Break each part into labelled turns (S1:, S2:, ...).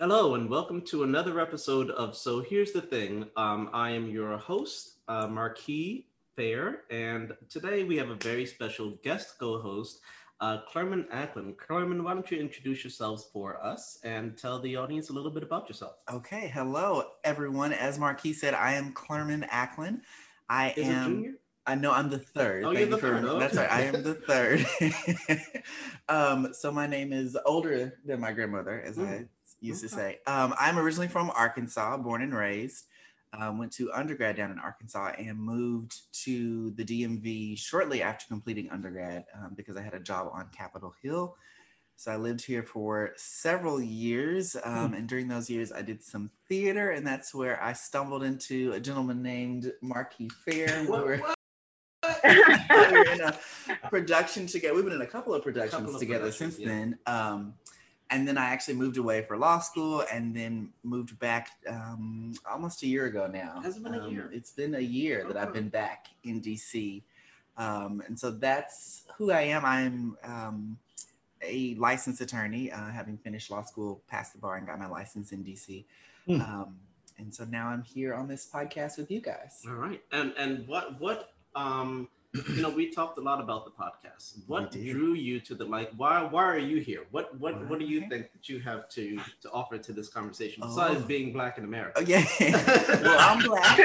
S1: Hello, and welcome to another episode of So Here's the Thing. Um, I am your host, uh, Marquis Fair, and today we have a very special guest co host, uh, Clerman Acklin. Clerman, why don't you introduce yourselves for us and tell the audience a little bit about yourself?
S2: Okay, hello everyone. As Marquis said, I am Clerman Acklin. I
S1: Is
S2: am. I know I'm the third.
S1: Oh,
S2: Thank
S1: you're the third. Oh,
S2: That's right. I am the third. um, so my name is older than my grandmother, as I Used to say. Um, I'm originally from Arkansas, born and raised. Um, went to undergrad down in Arkansas and moved to the DMV shortly after completing undergrad um, because I had a job on Capitol Hill. So I lived here for several years, um, and during those years, I did some theater, and that's where I stumbled into a gentleman named Marquis Fair. We were- we were in a production together. We've been in a couple of productions
S1: Couple of
S2: together
S1: productions,
S2: since
S1: yeah.
S2: then. And then I actually moved away for law school, and then moved back um, almost a year ago now.
S1: Has it been a
S2: Um,
S1: year?
S2: It's been a year that I've been back in DC, um, and so that's who I am. I'm um, a licensed attorney, uh, having finished law school, passed the bar, and got my license in DC.
S1: Hmm.
S2: Um, and so now I'm here on this podcast with you guys.
S1: All right. And and what what um you know we talked a lot about the podcast. What drew you to the like why why are you here? What what what do you think that you have to to offer to this conversation
S2: Oh.
S1: besides being black in America?
S2: Oh, yeah. well, I'm black.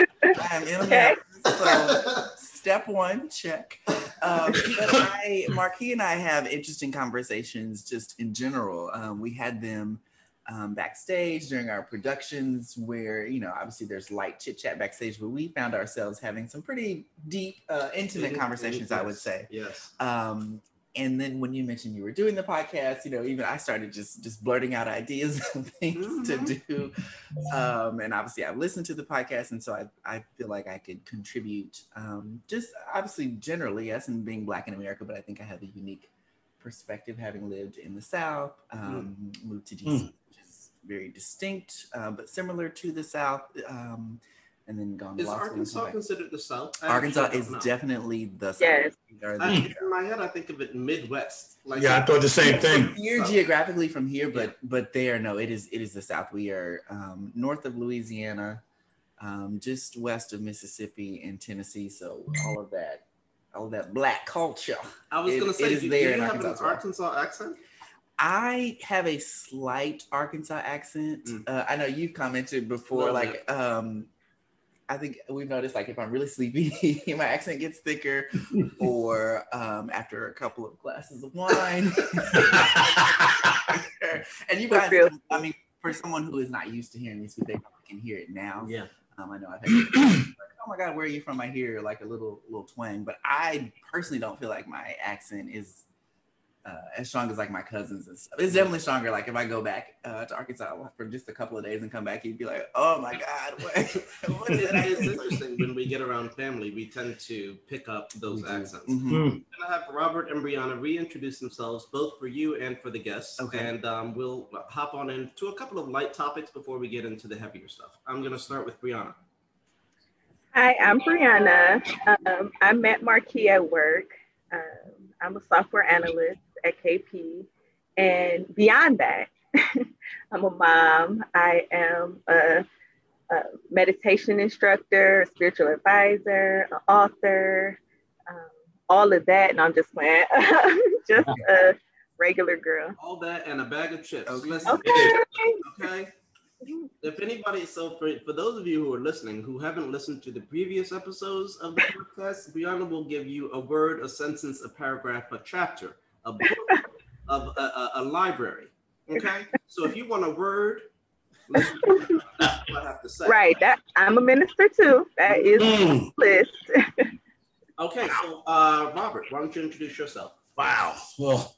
S2: I'm in
S3: Okay.
S2: America. So step one, check. Um, but I, Marquis and I have interesting conversations just in general. Um, we had them um, backstage during our productions where, you know, obviously there's light chit chat backstage, but we found ourselves having some pretty deep, uh, intimate conversations, I would say.
S1: Yes.
S2: Um, and then when you mentioned you were doing the podcast, you know, even I started just just blurting out ideas of things
S1: Mhm.
S2: to do. Um, and obviously I've listened to the podcast, and so I, I feel like I could contribute um, just obviously generally, yes, and being black in America, but I think I have a unique perspective having lived in the South, um, moved to DC, is very distinct, uh, but similar to the South, um, and then gone
S1: Is
S2: law school and come
S1: Arkansas
S2: back.
S1: considered the South? I
S2: Arkansas is
S1: know.
S2: definitely the South.
S3: Yes.
S2: The-
S1: I, in my head, I think of it Midwest. Like
S4: Yeah, I thought the same thing.
S2: You're
S1: So-
S2: geographically from here, but but there, no, it is it is the South. We are um, north of Louisiana, um, just west of Mississippi and Tennessee. So all of that, all of that black culture.
S1: I was gonna say,
S2: is
S1: do, do you
S2: in
S1: have
S2: Arkansas
S1: an
S2: as well.
S1: Arkansas accent?
S2: I have a slight Arkansas accent.
S1: Mm.
S2: Uh, I know you've commented before,
S1: Little
S2: like um, I think we've noticed, like if I'm really sleepy, my accent gets thicker, or um, after a couple of glasses of wine. and you guys,
S3: Fulfilled.
S2: I mean, for someone who is not used to hearing me speak, they probably can hear it now.
S1: Yeah.
S2: Um, I know I've had like, oh my god, where are you from? I hear like a little little twang, but I personally don't feel like my accent is uh, as strong as like my cousins and stuff. It's definitely stronger. Like if I go back uh, to Arkansas for just a couple of days and come back, he'd be like, oh my god, what, what did I
S1: it's interesting when we get around family, we tend to pick up those
S2: We do.
S1: accents.
S2: Mhm.
S4: Hmm.
S1: I'm gonna have Robert and Brianna reintroduce themselves, both for you and for the guests,
S2: Okay.
S1: and um, we'll hop on into a couple of light topics before we get into the heavier stuff. I'm gonna start with Brianna.
S3: Hi, I'm Brianna. Um, I met Marquis at work. Um, I'm a software analyst at KP. And beyond that, I'm a mom. I am a, a meditation instructor, a spiritual advisor, an author, um, all of that. And I'm just playing, just a regular girl.
S1: All that and a bag of chips.
S2: Okay.
S1: Listen,
S3: Okay.
S1: okay. If anybody, so for, for those of you who are listening who haven't listened to the previous episodes of the podcast, Brianna will give you a word, a sentence, a paragraph, a chapter, a book, of a, a, a library. Okay, so if you want a word, that's what I have to say.
S3: Right. That I'm a minister too. That is
S4: Mm,
S3: list.
S1: Okay, so uh, Robert, why don't you introduce yourself?
S4: wow. Well,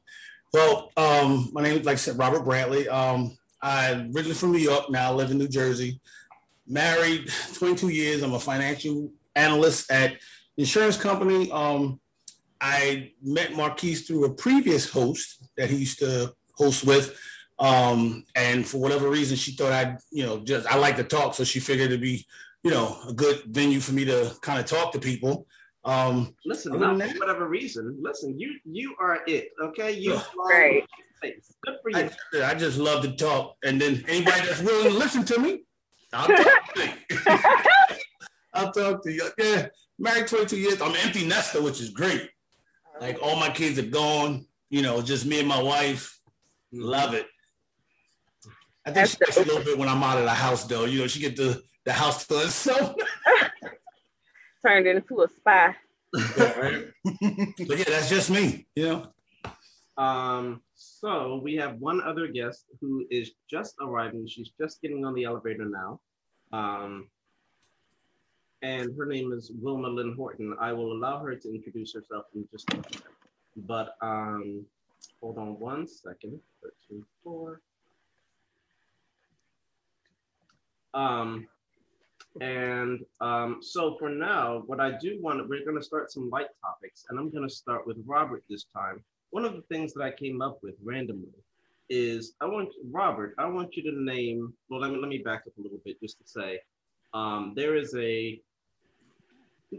S4: well, um, my name is like I said, Robert Brantley. Um, I'm originally from New York. Now I live in New Jersey. Married 22 years. I'm a financial analyst at insurance company. Um, I met Marquise through a previous host that he used to host with. Um, and for whatever reason, she thought I'd, you know, just I like to talk, so she figured it'd be, you know, a good venue for me to kind of talk to people. Um,
S1: Listen, not
S4: than
S1: for whatever reason. Listen, you you are it. Okay, you
S4: Yeah.
S1: fly
S3: Right.
S1: with your face. Good for you.
S4: I, I just love to talk, and then anybody that's willing to listen to me, I'll talk to you. I'll talk to you. Yeah, married 22 years. I'm empty nester, which is great. Like all my kids are gone. You know, just me and my wife. Love it. I think she
S3: That's
S4: gets a little bit when I'm out of the house, though. You know, she get the the house to herself.
S3: Turned into a spy.
S4: Yeah, right? but yeah, that's just me. You know.
S1: Um, so we have one other guest who is just arriving. She's just getting on the elevator now. Um, and her name is Wilma Lynn Horton. I will allow her to introduce herself in just a minute. But um, hold on one second. 13, 4. Um, and um, so for now, what I do want, we're going to start some light topics, and I'm going to start with Robert this time. One of the things that I came up with randomly is I want Robert, I want you to name. Well, let me let me back up a little bit just to say, um, there is a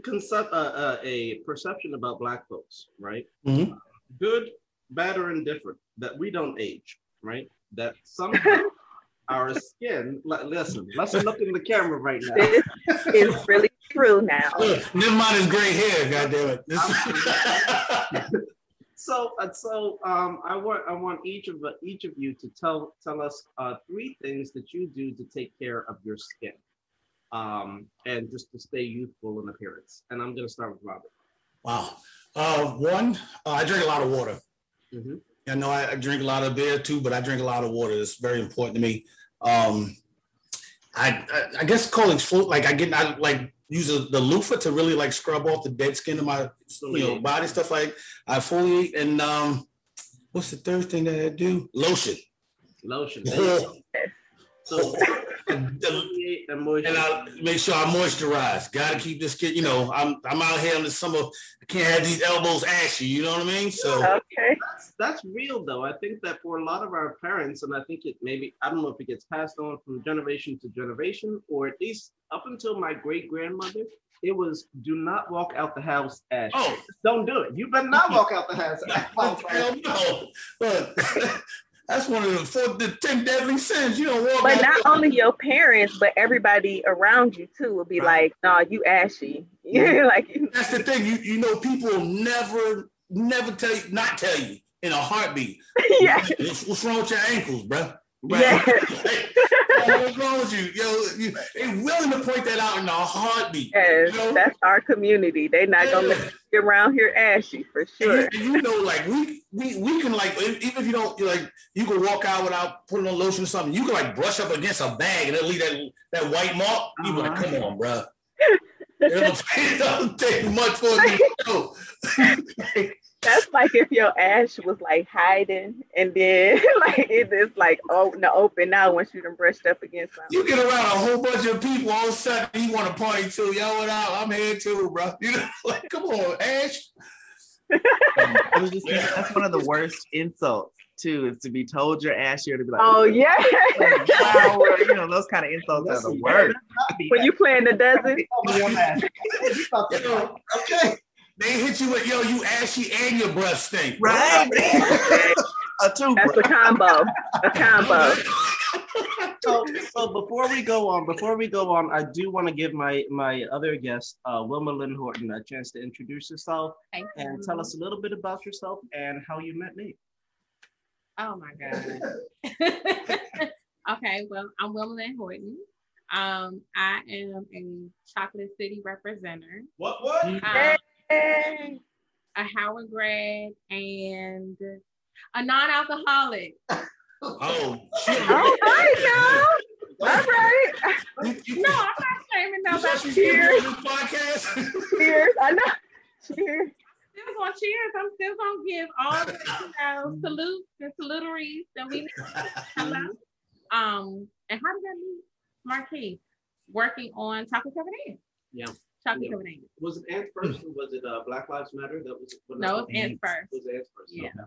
S1: concept, uh, uh, a perception about Black folks, right?
S4: Mhm.
S1: Good, bad, or indifferent that we don't age, right? That somehow our skin. li- Listen, let's look in the camera right now.
S3: This is really true now.
S4: Look, never mind his gray hair. God damn it.
S1: So, uh, so um, I want I want each of uh, each of you to tell tell us uh, three things that you do to take care of your skin, um, and just to stay youthful in appearance. And I'm gonna start with Robert.
S4: Wow. Uh, one, uh, I drink a lot of water.
S1: Mhm.
S4: I know I, I drink a lot of beer too, but I drink a lot of water. It's very important to me. Um, I, I I guess calling float like I get I like use a, the loofah to really like scrub off the dead skin of my you know body stuff like exfoliate and um what's the third thing that I do? Lotion.
S1: Lotion. So,
S4: and
S1: exfoliate and.
S4: I make sure I moisturize. Gotta keep this kid, you know, I'm I'm out here in the summer. I can't have these elbows ashy, you know what I mean? So
S3: Okay.
S1: that's that's real though. I think that for a lot of our parents, and I think it maybe I don't know if it gets passed on from generation to generation, or at least up until my great grandmother, it was do not walk out the house ash.
S4: oh
S1: Don't do it. You better not walk out the house.
S4: Hell no. Look, that's one of the four, the ten deadly sins. You don't walk.
S3: But not
S4: there-
S3: only your parents, but everybody around you too will be like, "Nah, you ashy." Like
S4: That's the thing. You you know, people will never never tell you not tell you in a heartbeat.
S3: yeah,
S4: What's, what's wrong with your ankles, bro?
S3: Yeah.
S4: what's wrong with you? Yo, you, they willing to point that out in a heartbeat.
S3: yes,
S4: You know?
S3: that's our community. They not gonna let you get around here ashy for sure.
S4: you, and you know, like we we we can like even if you don't like you can walk out without putting on lotion or something. You can like brush up against a bag and it'll leave that that white mark. People like, uh-huh. come on, bro. It don't, it don't take much for go.
S3: That's like if your ash was like hiding, and then like it is like oh in the open now once you done brushed up against something.
S4: You get around a whole bunch of people, all of a sudden you want to party too. Yo, what up? I'm here too, bro. You know, like, come on, Ash.
S2: I was just thinking, that's one of the worst insults too, is to be told your ass ashy or to be like,
S3: Oh yeah,
S2: wow, you know, those kind of insults are the
S1: Listen,
S2: worst.
S3: when you playing the dozen.
S1: Okay.
S4: They hit you with yo, you ashy and your breath stink.
S2: Right? a two.
S3: That's
S2: toothbrush.
S3: a combo. A combo.
S1: So, so before we go on, before we go on, I do want to give my my other guest, uh, Wilma Lynn Horton, a chance to introduce herself
S5: Thank
S1: and
S5: you.
S1: tell us a little bit about yourself and how you met me.
S5: Oh my God. okay, well, I'm Wilma Lynn Horton. Um, I am a Chocolate City representative,
S1: What? What?
S5: um,
S3: Hey.
S5: a Howard grad, and a non-alcoholic.
S4: Oh,
S3: All right now. All right.
S4: You, you,
S5: No, I'm not shaming
S4: you thought
S5: nobody.
S4: you
S3: Cheers.
S4: still doing this podcast?
S3: Cheers. I know. Cheers.
S5: Still gonna cheers. I'm still gonna give all the you know, salutes and salutaries that we need. Hello. Um, and how did that meet Marquis? Working on Taco covered.
S1: Yeah.
S5: Chocolate
S1: Yeah.
S5: covered eggs.
S1: Was it Ants first or was it uh, Black Lives Matter? That was when that
S5: No,
S1: was-
S5: it's ants first.
S1: It was Ants first.
S5: Yeah.
S1: okay.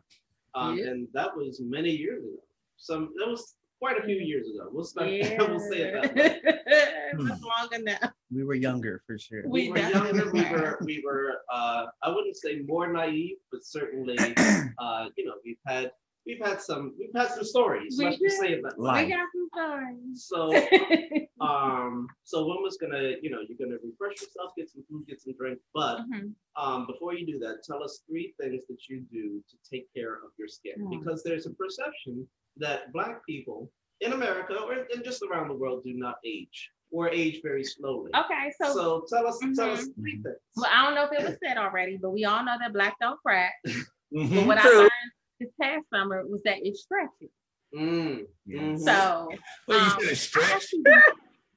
S1: Um,
S5: Yeah.
S1: And that was many years ago. Some that was quite a few years ago. We'll start.
S5: Yeah.
S1: we'll say it that way.
S5: it was longer now.
S2: We were younger for sure.
S5: We
S1: We were younger. We were. We were. Uh, I wouldn't say more naive, but certainly, uh, you know, we've had we've had some we've had some stories.
S5: We
S1: Let's just
S5: did.
S1: say that.
S2: Life.
S5: We got some stories.
S1: So, um, so one was gonna, you know, you're gonna refresh yourself, get some food, get some drink, but
S5: Mhm.
S1: um, before you do that, tell us three things that you do to take care of your skin,
S5: Mm.
S1: because there's a perception that Black people in America or and just around the world do not age or age very slowly.
S5: Okay, so,
S1: So tell us, tell us
S5: Mhm.
S1: three things.
S5: well, I don't know if it was said already, but we all know that black don't crack. But what I
S3: True.
S5: learned this past summer was that it stretchy.
S1: Mm,
S2: Yeah.
S1: mhm.
S5: So
S4: Well,
S5: um,
S4: said it's
S5: I, actually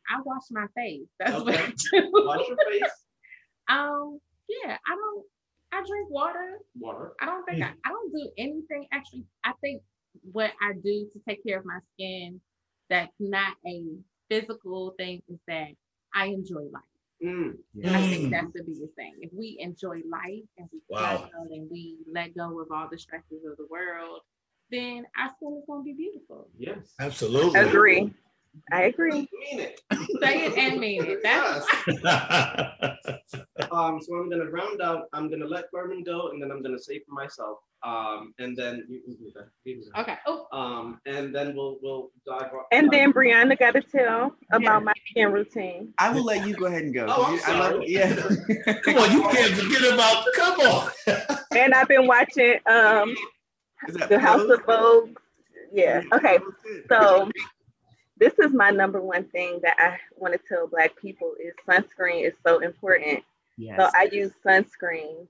S5: I wash my face. That's what I do.
S1: wash your face,
S5: Um, yeah, I don't. I drink water.
S1: water.
S5: I don't think I, I don't do anything. Actually, I think what I do to take care of my skin that's not a physical thing is that I enjoy life.
S1: Mm,
S2: Yeah.
S5: I
S4: Mm.
S5: think that's the biggest thing. If we enjoy life and we
S4: Wow.
S5: travel and we let go of all the stresses of the world, then our skin is going to be beautiful.
S1: yes.
S4: Absolutely.
S3: Agree. I agree.
S1: Mean it.
S5: Say it and mean it. That's
S1: Um, so I'm gonna round out, I'm gonna let Carmen go and then I'm gonna say for myself. Um, and then you can do that. You can do that.
S5: okay. Oh,
S1: Um, and then we'll, we'll dive.
S3: And then Brianna got to tell about my skin routine.
S2: I will let you go ahead and go.
S1: Oh, I'm
S2: You- I love-
S1: sorry.
S2: yeah.
S4: Come on, you can't forget about. Come on.
S3: And I've been watching um
S2: Is that
S3: the House of Vogue. Yeah. Okay.
S2: That was good.
S3: So this is my number one thing that I want to tell black people is sunscreen is so important.
S2: yes.
S3: So I use sunscreen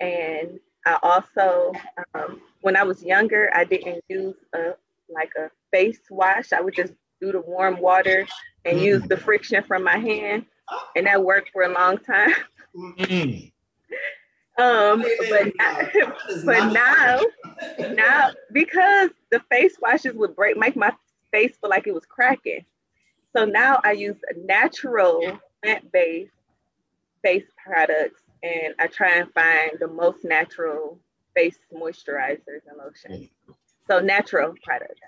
S3: and I also um, when I was younger I didn't use a like a face wash. I would just do the warm water and use the friction from my hand and that worked for a long time.
S4: Mm.
S3: Um, but but now now because the face washes would break make my face feel like it was cracking so now i use natural plant-based face products and i try and find the most natural face moisturizers and lotions so natural products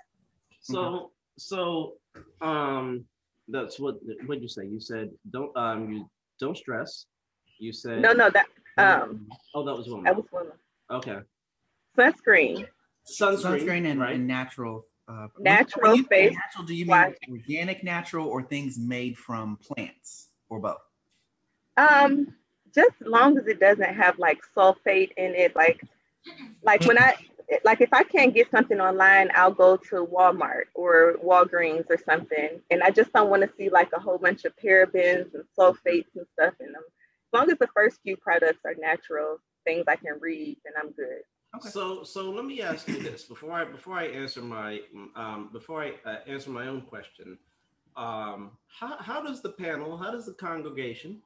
S1: So, so, um, that's what, what'd you say? You said, don't, um, you don't stress. You said.
S3: no no that um
S1: Oh, that was one.
S3: i was woman
S1: Okay.
S3: sunscreen
S1: Sunscreen,
S2: sunscreen and,
S1: right?
S2: and natural. Uh,
S3: Natural
S2: when you
S3: face
S2: Natural, do you mean
S3: wash.
S2: organic natural or things made from plants or both?
S3: Um, just long as it doesn't have like sulfate in it, like like when I like if I can't get something online, I'll go to Walmart or Walgreens or something, and I just don't want to see like a whole bunch of parabens and sulfates and stuff in them. As long as the first few products are natural things I can read, then I'm good.
S2: Okay.
S1: So, so let me ask you this before I before I answer my um, before I uh, answer my own question. Um, how how does the panel, how does the congregation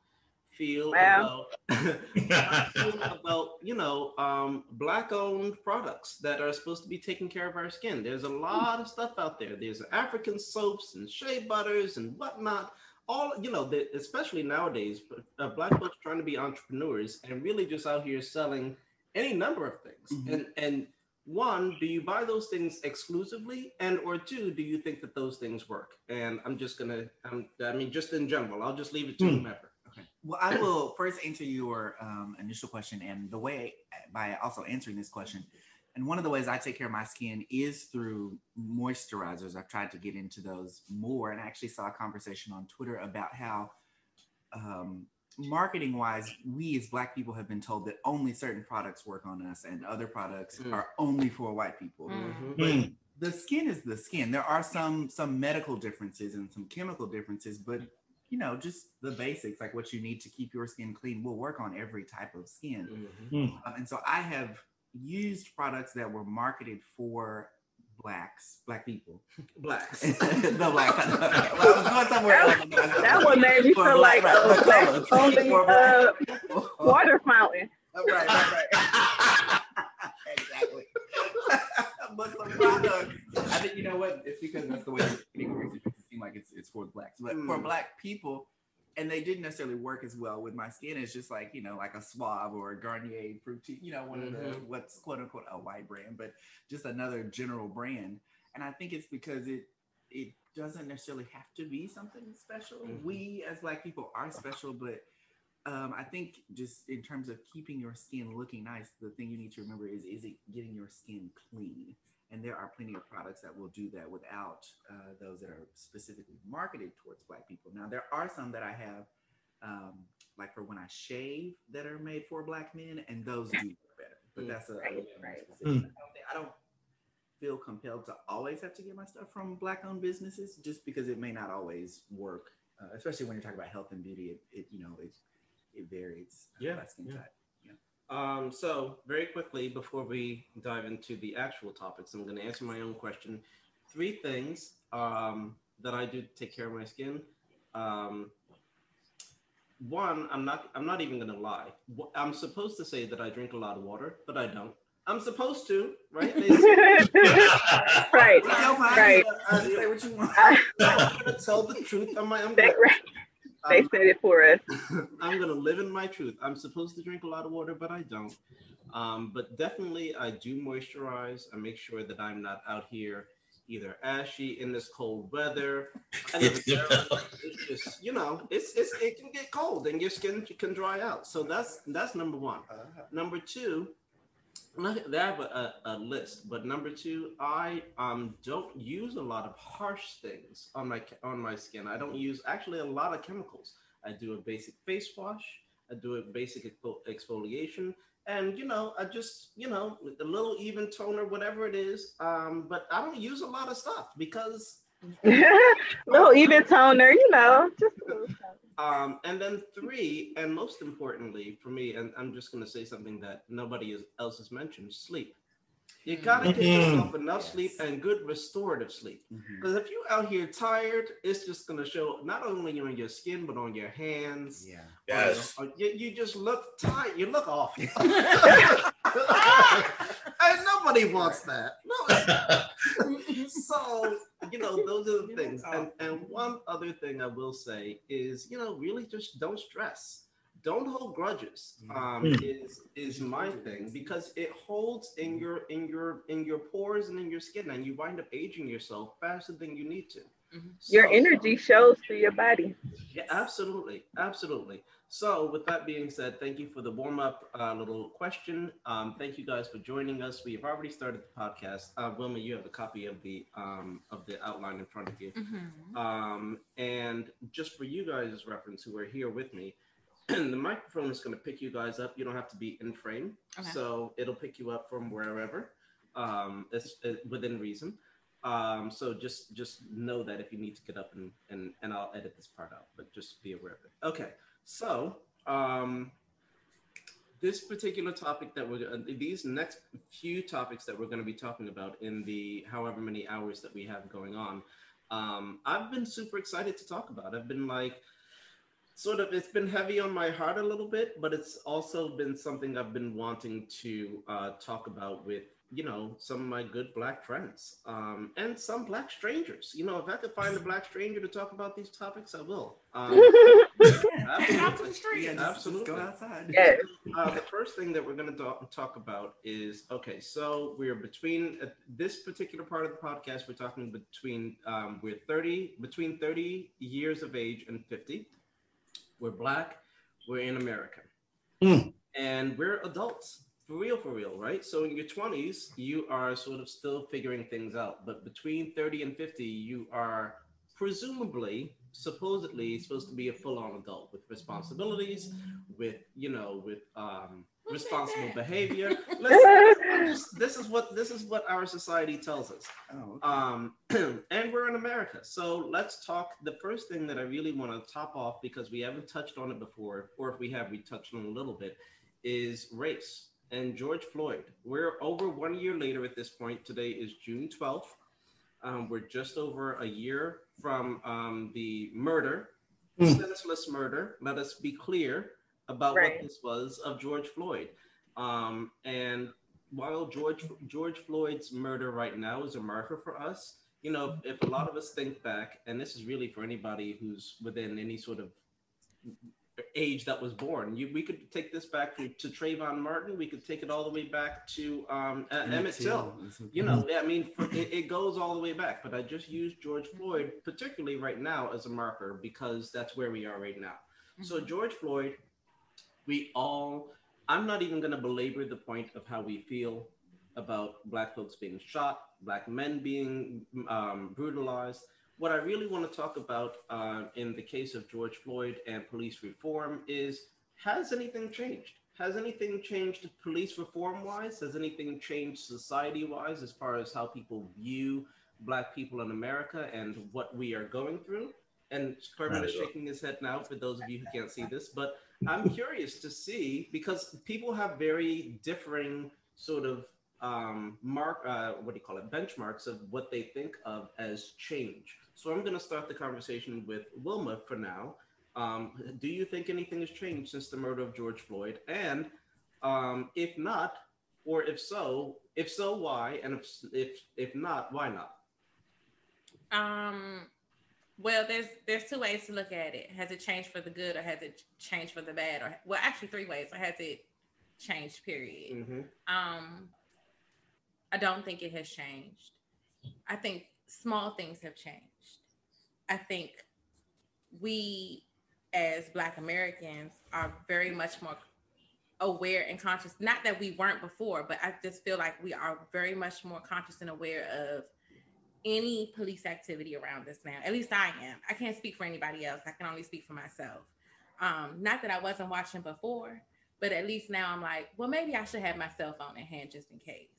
S1: feel
S3: Wow.
S1: about feel about you know um, black owned products that are supposed to be taking care of our skin? There's a lot of stuff out there. There's African soaps and shea butters and whatnot. All you know, the, especially nowadays, uh, black folks trying to be entrepreneurs and really just out here selling any number of things.
S2: Mhm.
S1: And and one, do you buy those things exclusively, and or two, do you think that those things work? And I'm just gonna, I'm, I mean, just in general, I'll just leave it to
S4: Hmm.
S1: whomever.
S2: Okay. Well, I will first answer your um, initial question, and the way by also answering this question, and one of the ways I take care of my skin is through moisturizers. I've tried to get into those more, and I actually saw a conversation on Twitter about how, um, marketing wise, we as Black people have been told that only certain products work on us, and other products
S1: Mm.
S2: are only for white people
S5: Mm.
S4: Mm.
S2: the skin is the skin. There are some some medical differences and some chemical differences, but you know, just the basics, like what you need to keep your skin clean, will work on every type of skin.
S1: Mhm.
S2: Um, and so I have used products that were marketed for blacks, black people.
S1: Blacks.
S2: the black. well, I was going somewhere else.
S3: That one made me
S2: For
S3: feel like
S2: black-
S3: a
S2: black
S3: black
S2: colors.
S3: only
S2: black
S3: uh, water fountain.
S2: right, right, right. exactly. but some products, I think you know what? It's because that's the way marketing works. It makes it seem like it's it's for but for
S1: Mm.
S2: black people, and they didn't necessarily work as well with my skin. It's just like you know, like a Suave or a Garnier Fructis, you know, one of the
S1: Mhm.
S2: what's quote unquote a white brand, but just another general brand. And I think it's because it it doesn't necessarily have to be something special.
S1: Mhm.
S2: We as black people are special, but um, I think just in terms of keeping your skin looking nice, the thing you need to remember is is it getting your skin clean? And there are plenty of products that will do that without uh, those that are specifically marketed towards black people. Now there are some that I have, um, like for when I shave, that are made for black men, and those do work better. But
S1: Mm.
S2: that's a, a
S3: Right,
S2: little
S3: right.
S2: specific. I don't think- I don't feel compelled to always have to get my stuff from black-owned businesses, just because it may not always work. Uh, especially when you're talking about health and beauty, it, it you know it it varies uh,
S1: Yeah,
S2: by skin
S1: yeah.
S2: type.
S1: Um, so very quickly before we dive into the actual topics, I'm going to answer my own question. Three things um, that I do to take care of my skin. Um, one, I'm not. I'm not even going to lie. I'm supposed to say that I drink a lot of water, but I don't. I'm supposed to, right?
S3: Right.
S2: It's your podcast.
S3: Right.
S2: Say what you want.
S1: I'm going to tell the truth. I'm, I'm.
S3: They
S1: I'm-
S3: said it for us.
S1: I'm gonna live in my truth. I'm supposed to drink a lot of water, but I don't. Um, but definitely, I do moisturize. I make sure that I'm not out here either ashy in this cold weather. I it's just you know, it's it's it can get cold and your skin can dry out. So that's that's number one. Number two, and that, but a, a, list, but number two, I um don't use a lot of harsh things on my on my skin. I don't use actually a lot of chemicals. I do a basic face wash. I do a basic exfoliation, and you know, I just you know a little even toner, whatever it is. Um, but I don't use a lot of stuff because
S3: little even toner, you know, just a little toner.
S1: Um, and then three, and most importantly for me, and I'm just going to say something that nobody else has mentioned: sleep. You gotta get
S4: Mhm.
S1: yourself enough
S2: Yes.
S1: sleep and good restorative sleep. Because if you're out here tired, it's just gonna show not only on your skin but on your hands.
S2: Yeah.
S4: Yes.
S1: Or- or you, you just look tired. You look awful. and nobody wants that. No, so you know those are the things. And and one other thing i will say is you know really just don't stress. Don't hold grudges um
S4: Mm.
S1: is is my thing because it holds in your in your in your pores and in your skin and you wind up aging yourself faster than you need to.
S3: Your
S1: So-
S3: energy shows through your body.
S1: yeah, absolutely, absolutely. So, with that being said, thank you for the warm up uh, little question. Um, thank you guys for joining us. We have already started the podcast. Uh, Wilma, you have a copy of the um, of the outline in front of you.
S5: Mhm.
S1: Um, and just for you guys' reference, who are here with me, the microphone is going to pick you guys up. You don't have to be in frame,
S5: Okay.
S1: so it'll pick you up from wherever. Um, it's, it, within reason. Um, so just just know that if you need to get up and and and I'll edit this part out, but just be aware of it. Okay, so um, this particular topic that we're uh, these next few topics that we're going to be talking about in the however many hours that we have going on, um, I've been super excited to talk about. I've been like sort of it's been heavy on my heart a little bit, but it's also been something I've been wanting to uh, talk about with you know some of my good black friends um, and some black strangers. You know, if I could find a black stranger to talk about these topics, I will. Um,
S5: out to the street.
S2: Yeah, just, just
S1: Absolutely.
S2: go outside.
S3: yes.
S1: uh, the first thing that we're going to talk, talk about is okay. So we're between uh, this particular part of the podcast. We're talking between um, we're thirty between thirty years of age and fifty. We're black. We're in America,
S4: Hmm.
S1: and we're adults for real, for real, right? So in your twenties, you are sort of still figuring things out, but between thirty and fifty, you are presumably supposedly supposed to be a full-on adult with responsibilities with you know with um responsible behavior. Just- this is what this is what our society tells us.
S2: Oh, okay.
S1: um and we're in america. So let's talk the first thing that i really want to top off because we haven't touched on it before or if we have we touched on it a little bit is race. And george floyd we're over one year later at this point. Today is june 12th um, we're just over a year from um, the murder
S4: Mm.
S1: senseless murder let us be clear about
S3: Right.
S1: what this was of george floyd um, and while George George Floyd's murder right now is a marker for us, you know, if a lot of us think back, and this is really for anybody who's within any sort of age that was born. You, we could take this back to, to Trayvon Martin. We could take it all the way back to um, uh, Emmett Till. You know, I mean, for, it, it goes all the way back. But I just use George Floyd, particularly right now, as a marker because that's where we are right now. So George Floyd, we all. I'm not even going to belabor the point of how we feel about black folks being shot, black men being um, brutalized. What I really want to talk about uh, in the case of George Floyd and police reform is has anything changed? Has anything changed police reform wise? Has anything changed society wise as far as how people view Black people in America and what we are going through? And Carmen is shaking his head now for those of you who can't see this, but I'm curious to see because people have very differing sort of um, mark, uh, what do you call it, benchmarks of what they think of as change. So I'm going to start the conversation with Wilma for now. Um, do you think anything has changed since the murder of George Floyd? And um, if not, or if so, if so, why? And if if if not, why not?
S5: Um, well, there's there's two ways to look at it. Has it changed for the good, or has it changed for the bad? Or well, actually, three ways. Or has it changed? Period.
S1: Mm-hmm.
S5: Um, I don't think it has changed. I think small things have changed. I think we, as Black Americans, are very much more aware and conscious. Not that we weren't before, but I just feel like we are very much more conscious and aware of any police activity around us now. At least I am. I can't speak for anybody else. I can only speak for myself. Um, not that I wasn't watching before, but at least now I'm like, well, maybe I should have my cell phone in hand just in case.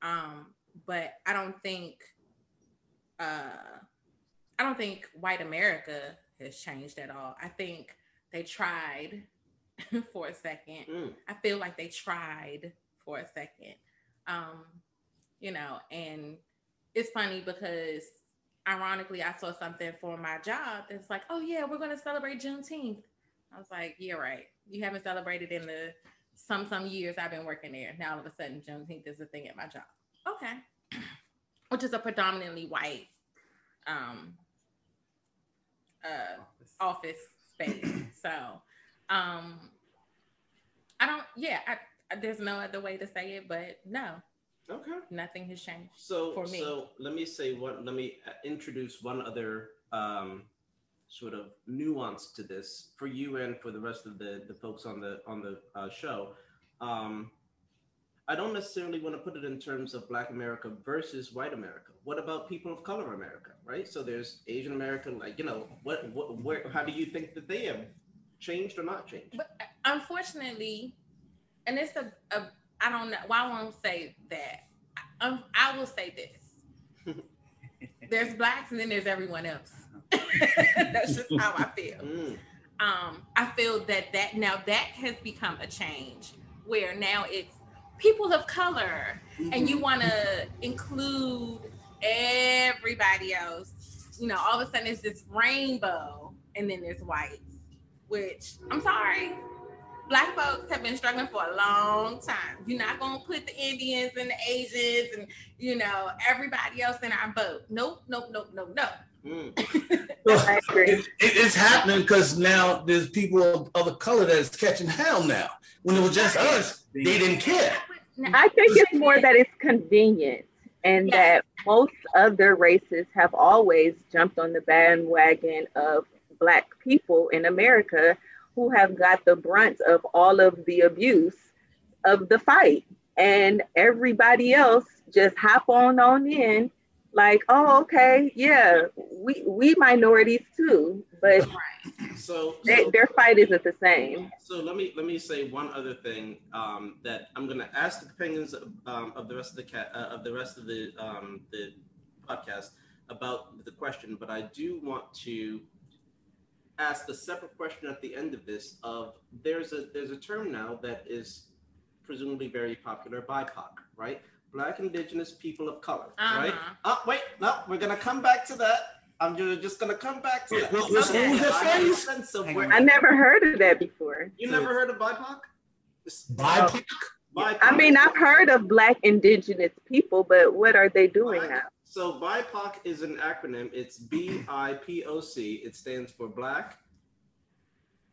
S5: Um, but I don't think uh, I don't think white America has changed at all. I think they tried for a second.
S1: Mm.
S5: I feel like they tried for a second. Um, you know, and it's funny because ironically, I saw something for my job that's like, oh yeah, we're gonna celebrate Juneteenth. I was like, yeah, right. You haven't celebrated in the some some years I've been working there. Now all of a sudden Juneteenth is a thing at my job. Okay. Which is a predominantly white um uh office space. so um I don't yeah, I, there's no other way to say it, but no,
S1: Okay.
S5: nothing has changed.
S1: So,
S5: for me.
S1: so let me say one. Let me uh, introduce one other um, sort of nuance to this for you and for the rest of the the folks on the on the uh, show. Um, I don't necessarily want to put it in terms of Black America versus White America. What about people of color America, right? So there's Asian America, like you know, what, what, where, how do you think that they have changed or not changed?
S5: But unfortunately, and it's a, a I don't know. Well, I won't say that. I, um, I will say this: there's blacks, and then there's everyone else. That's just how I feel.
S1: Mm,
S5: Um, I feel that that now that has become a change where now it's people of color, and you want to include everybody else. You know, all of a sudden it's this rainbow, and then there's whites. Which I'm sorry, black folks have been struggling for a long time. You're not gonna put the Indians and the Asians and you know everybody else in our boat. Nope, nope, nope, nope, nope.
S1: mm.
S3: I.
S4: It, it- it's happening because now there's people of other color that's catching hell now. When it was just us, they didn't care.
S3: I think it's more that it's convenient and that most other races have always jumped on the bandwagon of Black people in America who have got the brunt of all of the abuse of the fight. And everybody else just hop on on in like, oh, okay, yeah, we, we minorities too, but
S1: So,
S3: they,
S1: so
S3: their fight isn't the same.
S1: So let me let me say one other thing um, that I'm going to ask the opinions of, um, of the rest of the cat uh, of the rest of the um, the podcast about the question, but I do want to ask a separate question at the end of this. Of there's a there's a term now that is presumably very popular, BIPOC, right? Black Indigenous People of Color, right?
S5: Uh-huh.
S1: Oh wait, no, we're gonna come back to that. I'm ju- just gonna come back to that.
S4: What- what's-
S5: what was
S4: that
S1: I
S4: phrase?
S1: sense of
S2: Hang
S1: where-
S2: on.
S3: I never heard of that before.
S1: you never heard of BIPOC?
S4: BIPOC?
S1: BIPOC.
S3: I mean, I've heard of Black Indigenous people, but what are they doing
S1: Black-
S3: now?
S1: So BIPOC is an acronym. It's B I P O C. It stands for Black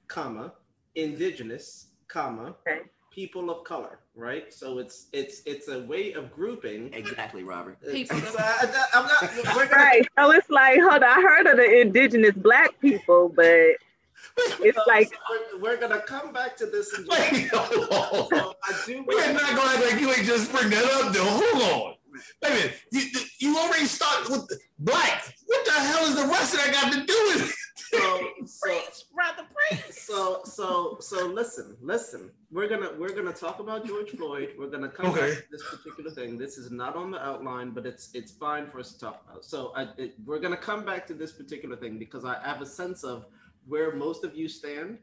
S1: comma, indigenous, comma,
S3: Okay.
S1: People of color, right? So it's it's it's a way of grouping.
S2: Exactly, Robert.
S5: Uh, people of-
S1: So I, am not. We're gonna,
S3: Right. So it's like, hold on, I heard of the indigenous black people, but it's
S1: so-
S3: like
S1: so we're, we're gonna come back to this. In just,
S4: Wait, hold on.
S1: so I do.
S4: We are not going to act like you ain't just bring that up, though. Hold on. Wait a minute. You, you already started with black. What the hell is the rest of that got to do with it?
S1: So so
S5: Preach, brother, preach.
S1: so so so listen listen we're gonna we're gonna talk about george floyd we're gonna come
S4: Okay.
S1: back to this particular thing this is not on the outline but it's it's fine for us to talk about so I, it, we're gonna come back to this particular thing because i have a sense of where most of you stand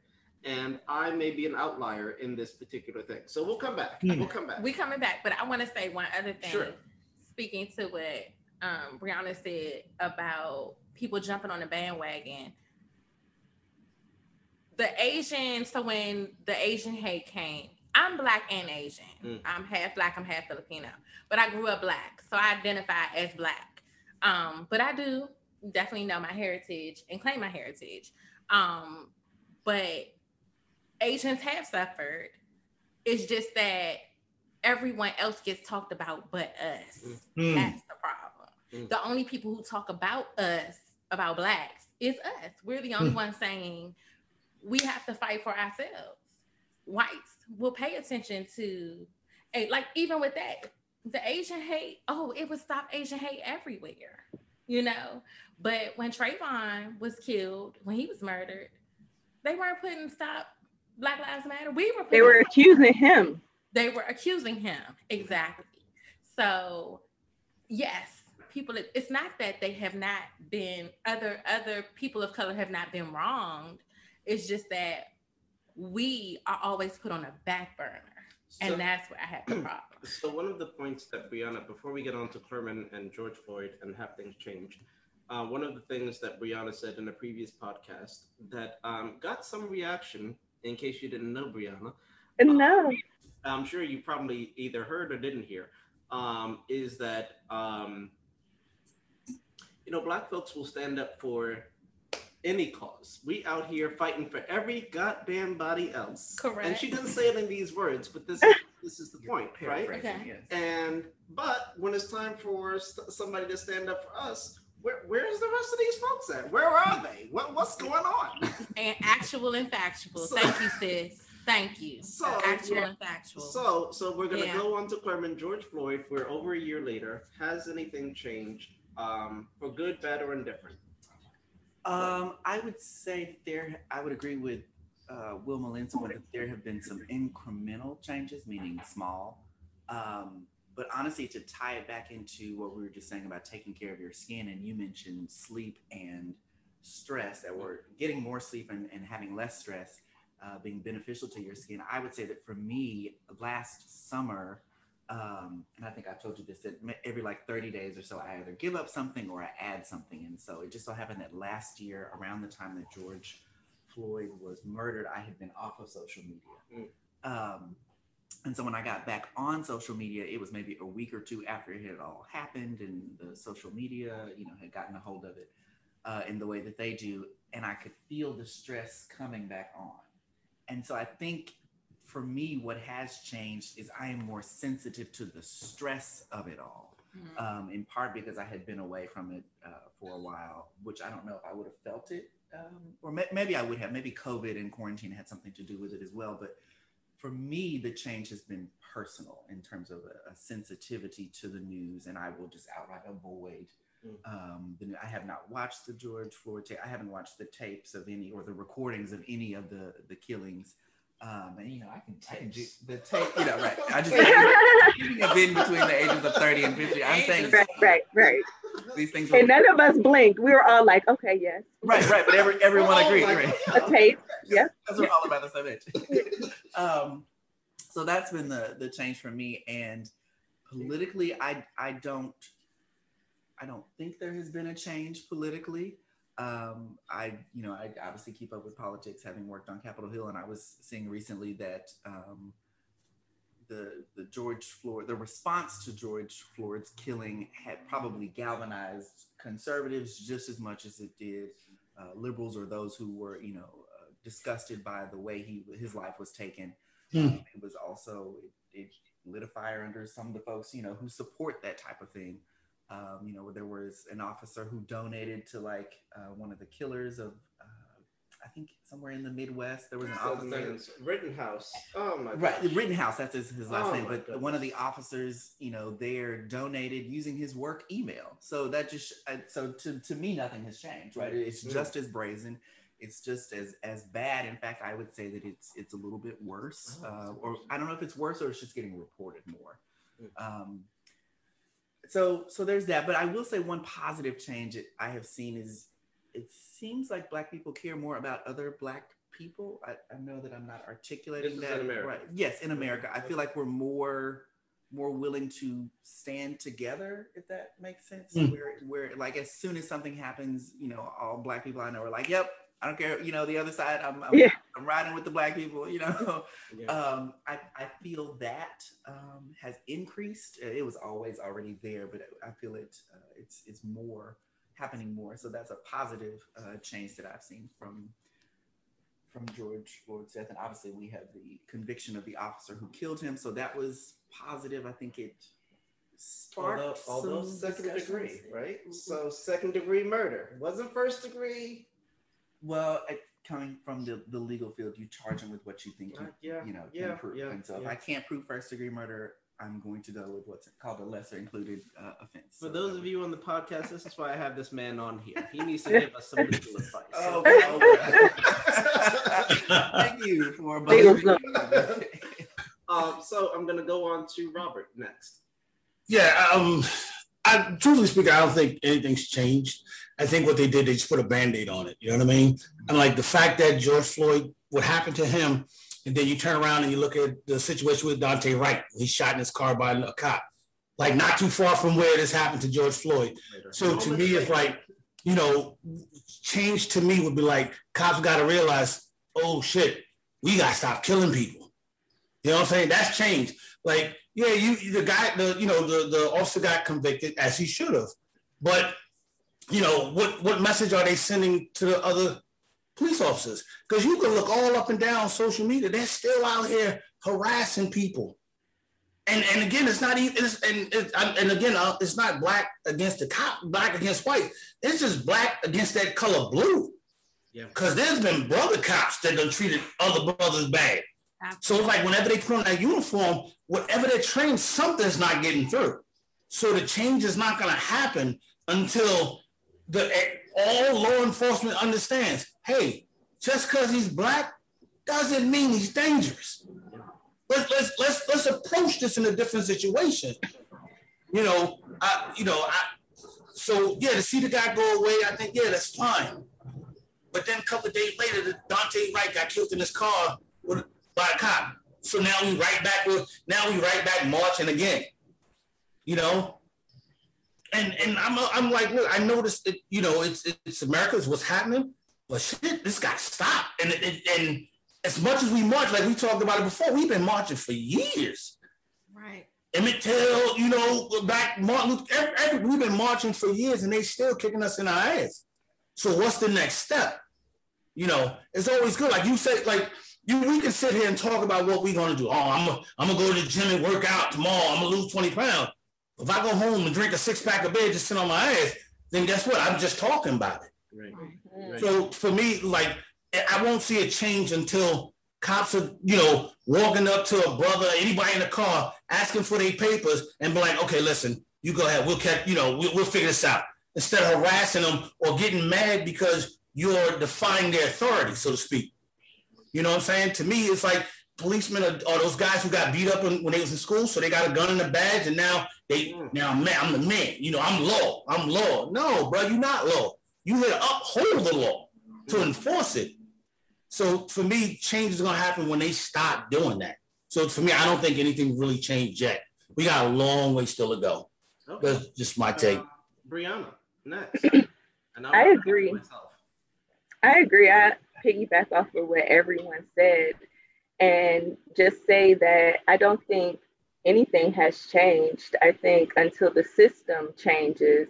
S1: and i may be an outlier in this particular thing so we'll come back
S4: Hmm.
S1: we'll come back
S5: We coming back, but I want to say one other thing.
S1: Sure.
S5: Speaking to what um, Brianna said about people jumping on the bandwagon. The Asian, so when the Asian hate came, I'm black and Asian.
S1: Mm.
S5: I'm half black, I'm half Filipino, but I grew up black, so I identify as black. Um, but I do definitely know my heritage and claim my heritage. Um, but Asians have suffered. It's just that everyone else gets talked about but us.
S4: Hmm.
S5: That's the problem.
S1: Mm.
S5: The only people who talk about us, about blacks, is us. We're the only
S4: Mm.
S5: ones saying we have to fight for ourselves. Whites will pay attention to, like even with that, the Asian hate. Oh, it would stop Asian hate everywhere, you know. But when Trayvon was killed, when he was murdered, they weren't putting stop Black Lives Matter. We were.
S3: they were accusing him.
S5: they were accusing him exactly so yes people it's not that they have not been other other people of color have not been wronged it's just that we are always put on a back burner
S1: So-
S5: and that's where i have the problem
S1: So one of the points that Brianna, before we get on to Clerman and George Floyd and have things change, uh, one of the things that Brianna said in a previous podcast that um, got some reaction, in case you didn't know Brianna,
S3: No.
S1: I'm sure you probably either heard or didn't hear, um, is that um, you know black folks will stand up for any cause. We out here fighting for every goddamn body else.
S5: Correct.
S1: And she doesn't say it in these words, but this is, this is the point, right?
S5: Okay.
S2: yes.
S1: And but when it's time for st- somebody to stand up for us, where, where's the rest of these folks at? Where are they? What what's going on?
S5: and actual and factual
S1: So-
S5: thank you sis thank you
S1: So,
S5: actual
S1: yeah.
S5: and factual
S1: So so we're gonna
S5: Yeah.
S1: go on to Clermont George Floyd. We're over a year later. Has anything changed um, for good, bad, or indifferent?
S2: Um, I would say there. I would agree with uh, Will Malinsky that there have been some incremental changes, meaning small. Um, but honestly, to tie it back into what we were just saying about taking care of your skin, and you mentioned sleep and stress, that we're getting more sleep and, and having less stress uh, being beneficial to your skin. I would say that for me, last summer, um, and I think I've told you this that every like 30 days or so, I either give up something or I add something. And so it just so happened that last year, around the time that George Floyd was murdered, I had been off of social media. Um, and so when I got back on social media, it was maybe a week or two after it had all happened, and the social media, you know, had gotten a hold of it uh, in the way that they do, and I could feel the stress coming back on. And so I think for me, what has changed is I am more sensitive to the stress of it all.
S5: Mhm.
S2: Um, in part because I had been away from it uh, for a while, which I don't know if I would have felt it, um, or may- maybe I would have. Maybe COVID and quarantine had something to do with it as well. But for me, the change has been personal in terms of a, a sensitivity to the news, and I will just outright avoid.
S1: Mm.
S2: Um, the, I have not watched the George Floyd tape. I haven't watched the tapes of any or the recordings of any of the the killings. Um, and you know, I can, I can do the tape. You know, right? I just Speaking of in between the ages of 30 and 50, I'm saying
S3: right, right, right.
S2: these things
S3: And none of us blinked. We were all like, okay, yes.
S2: right, right, but every, everyone
S1: We're
S2: agreed,
S1: like,
S2: right?
S3: A tape. Yeah.
S2: Because we're all about the same age. um, so that's been the the change for me. And politically, I I don't I don't think there has been a change politically. Um, I you know I obviously keep up with politics, having worked on Capitol Hill, and I was seeing recently that um, the the George Floyd the response to George Floyd's killing had probably galvanized conservatives just as much as it did uh, liberals or those who were you know uh, disgusted by the way he his life was taken.
S4: Hmm.
S2: Um, it was also it, it lit a fire under some of the folks you know who support that type of thing. Um, you know, there was an officer who donated to like uh, one of the killers of, uh, I think somewhere in the Midwest. There was an officer.
S1: Rittenhouse. Oh my god.
S2: Right,
S1: gosh.
S2: Rittenhouse, that's his, his last
S1: Oh
S2: name. But
S1: goodness.
S2: one of the officers, you know, they're donated using his work email. So that just, uh, so to, to me, nothing has changed, right? It's
S1: Mm.
S2: just as brazen. It's just as as bad. In fact, I would say that it's it's a little bit worse,
S1: Oh.
S2: uh, or I don't know if it's worse or it's just getting reported more.
S1: Mm.
S2: Um, so so there's that. But I will say one positive change that I have seen is it seems like Black people care more about other Black people. I, I know that I'm not articulating
S1: This
S2: that
S1: in America.
S2: right. Yes, in America, I feel like we're more more willing to stand together, if that makes sense.
S4: Mm.
S2: Where where like as soon as something happens, you know, all Black people I know are like, "Yep, I don't care." You know, the other side, I'm I'm,
S3: Yeah.
S2: I'm riding with the Black people. You know,
S1: Yeah.
S2: um, I, I feel that um, has increased. Uh, It was always already there, but I feel it uh, it's it's more happening more. So that's a positive uh, change that I've seen from from George Floyd's death, and obviously we have the conviction of the officer who killed him. So that was positive. I think it sparked
S1: although, although
S2: some
S1: second degree, right?
S2: Mhm.
S1: So second degree murder wasn't first degree.
S2: Well, it, coming from the, the legal field, you charge them with what you think you,
S1: Uh, yeah,
S2: you know
S1: yeah,
S2: can prove.
S1: yeah,
S2: and so if. I can't prove first degree murder, I'm going to go with what's called a lesser included uh, offense.
S1: For
S2: So
S1: those of
S2: would-
S1: you on the podcast, this is why I have this man on here. He needs to give us some legal advice.
S2: Oh, okay. Thank you for
S3: Legal.
S1: Um, so I'm gonna go on to Robert next.
S4: Yeah, um, I truthfully speaking, I don't think anything's changed. I think what they did, they just put a band-aid on it. You know what I mean? And like the fact that George Floyd, what happened to him, and then you turn around and you look at the situation with Daunte Wright. He's shot in his car by a cop, like not too far from where this happened to George Floyd. So to me, it's like, you know, change to me would be like cops got to realize, oh shit, we got to stop killing people. You know what I'm saying? That's changed. Like, yeah, you the guy, the you know, the the officer got convicted as he should have, but you know what what message are they sending to the other police officers? Because you can look all up and down social media, they're still out here harassing people. And, and again, it's not even, it's, and, it, and again, uh, it's not black against the cop, black against white. It's just black against that color blue.
S1: Yeah.
S4: Because there's been brother cops that done treated other brothers bad. So it's like whenever they put on that uniform, whatever they're trained, something's not getting through. So the change is not going to happen until the all law enforcement understands. Hey, just because he's black doesn't mean he's dangerous. Let's let's let's let's approach this in a different situation. You know, I you know I. So yeah, to see the guy go away, I think yeah, that's fine. But then a couple of days later, Daunte Wright got killed in his car with, by a cop. So now we right back with now we right back marching again. You know, and and I'm I'm like, look, I noticed it. You know, it's it's America, it's what's happening, but shit, this got stopped. stop. And and, and as much as we march, like we talked about it before, we've been marching for years.
S5: Right.
S4: Emmett Till, you know, back Martin Luther, every, every, we've been marching for years, and they still kicking us in our ass. So what's the next step? You know, it's always good. Like you say, like you, we can sit here and talk about what we're gonna do. Oh, I'm gonna, I'm gonna go to the gym and work out tomorrow. I'm gonna lose 20 pounds. If I go home and drink a six pack of beer, just sit on my ass, then guess what? I'm just talking about it.
S1: Right.
S3: Mhm.
S4: So for me, like I won't see a change until cops are, you know, walking up to a brother, anybody in the car, asking for their papers, and be like, okay, listen, you go ahead, we'll catch, you know, we'll, we'll figure this out. Instead of harassing them or getting mad because you're defying their authority, so to speak. You know what I'm saying? To me, it's like policemen are, are those guys who got beat up when, when they was in school, so they got a gun and a badge, and now they now man, I'm the man. You know, I'm law. I'm law. No, bro, you're not law. You here to uphold the law to enforce it. So for me, change is gonna happen when they stop doing that. So for me, I don't think anything really changed yet. We got a long way still to go.
S1: Okay.
S4: That's just my take.
S1: Uh, Brianna, next. And
S3: I agree. I agree. I piggyback off of what everyone said and just say that I don't think anything has changed. I think until the system changes,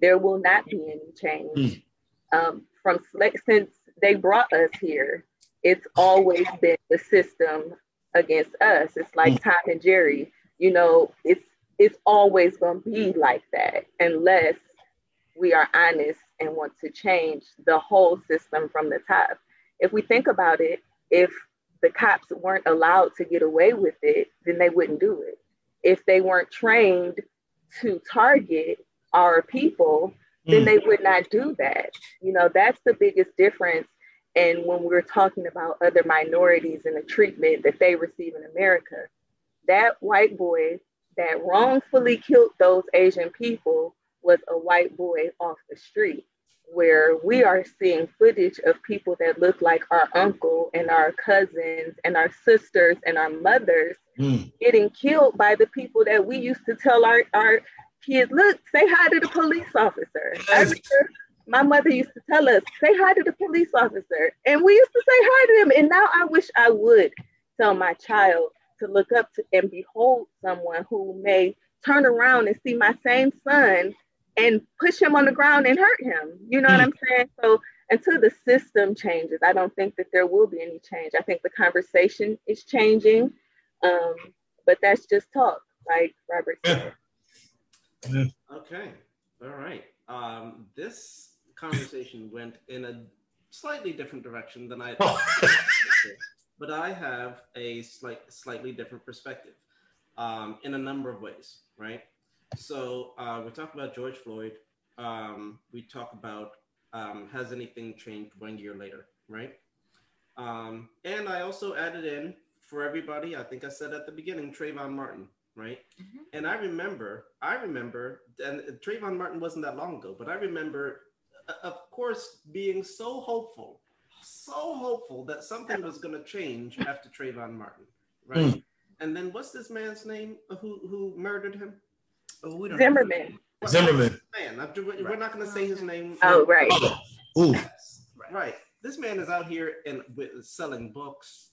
S3: there will not be any change. Um, from since they brought us here, it's always been the system against us. It's like mm. Tom and Jerry. You know, it's it's always going to be like that unless we are honest and want to change the whole system from the top. If we think about it, if the cops weren't allowed to get away with it, then they wouldn't do it. If they weren't trained to target our people, then mm. they would not do that. You know, that's the biggest difference. And when we're talking about other minorities and the treatment that they receive in America, that white boy that wrongfully killed those Asian people was a white boy off the street, where we are seeing footage of people that look like our uncle and our cousins and our sisters and our mothers mm. getting killed by the people that we used to tell our, our kids, look, say hi to the police officer. my mother used to tell us, say hi to the police officer. And we used to say hi to them. And now I wish I would tell my child to look up to and behold someone who may turn around and see my same son and push him on the ground and hurt him. You know mm. what I'm saying? So until the system changes, I don't think that there will be any change. I think the conversation is changing, um, but that's just talk, like Robert said.
S1: Yeah. Okay, all right. Um, this conversation went in a slightly different direction than I. Thought. But I have a slight, slightly different perspective um, in a number of ways, right? So uh, we talk about George Floyd. Um, we talk about um, has anything changed one year later, right? Um, and I also added in for everybody. I think I said at the beginning, Trayvon Martin, right? Mm-hmm. And I remember, I remember, and Trayvon Martin wasn't that long ago, but I remember, uh, of course, being so hopeful so hopeful that something was going to change after Trayvon Martin, right? Mm. And then what's this man's name who who murdered him?
S3: Oh, we don't Zimmerman.
S4: Know. Zimmerman.
S1: Man, we're right. not going to say his name.
S3: Oh, right.
S4: Oh. Ooh. Yes.
S1: Right. This man is out here and selling books,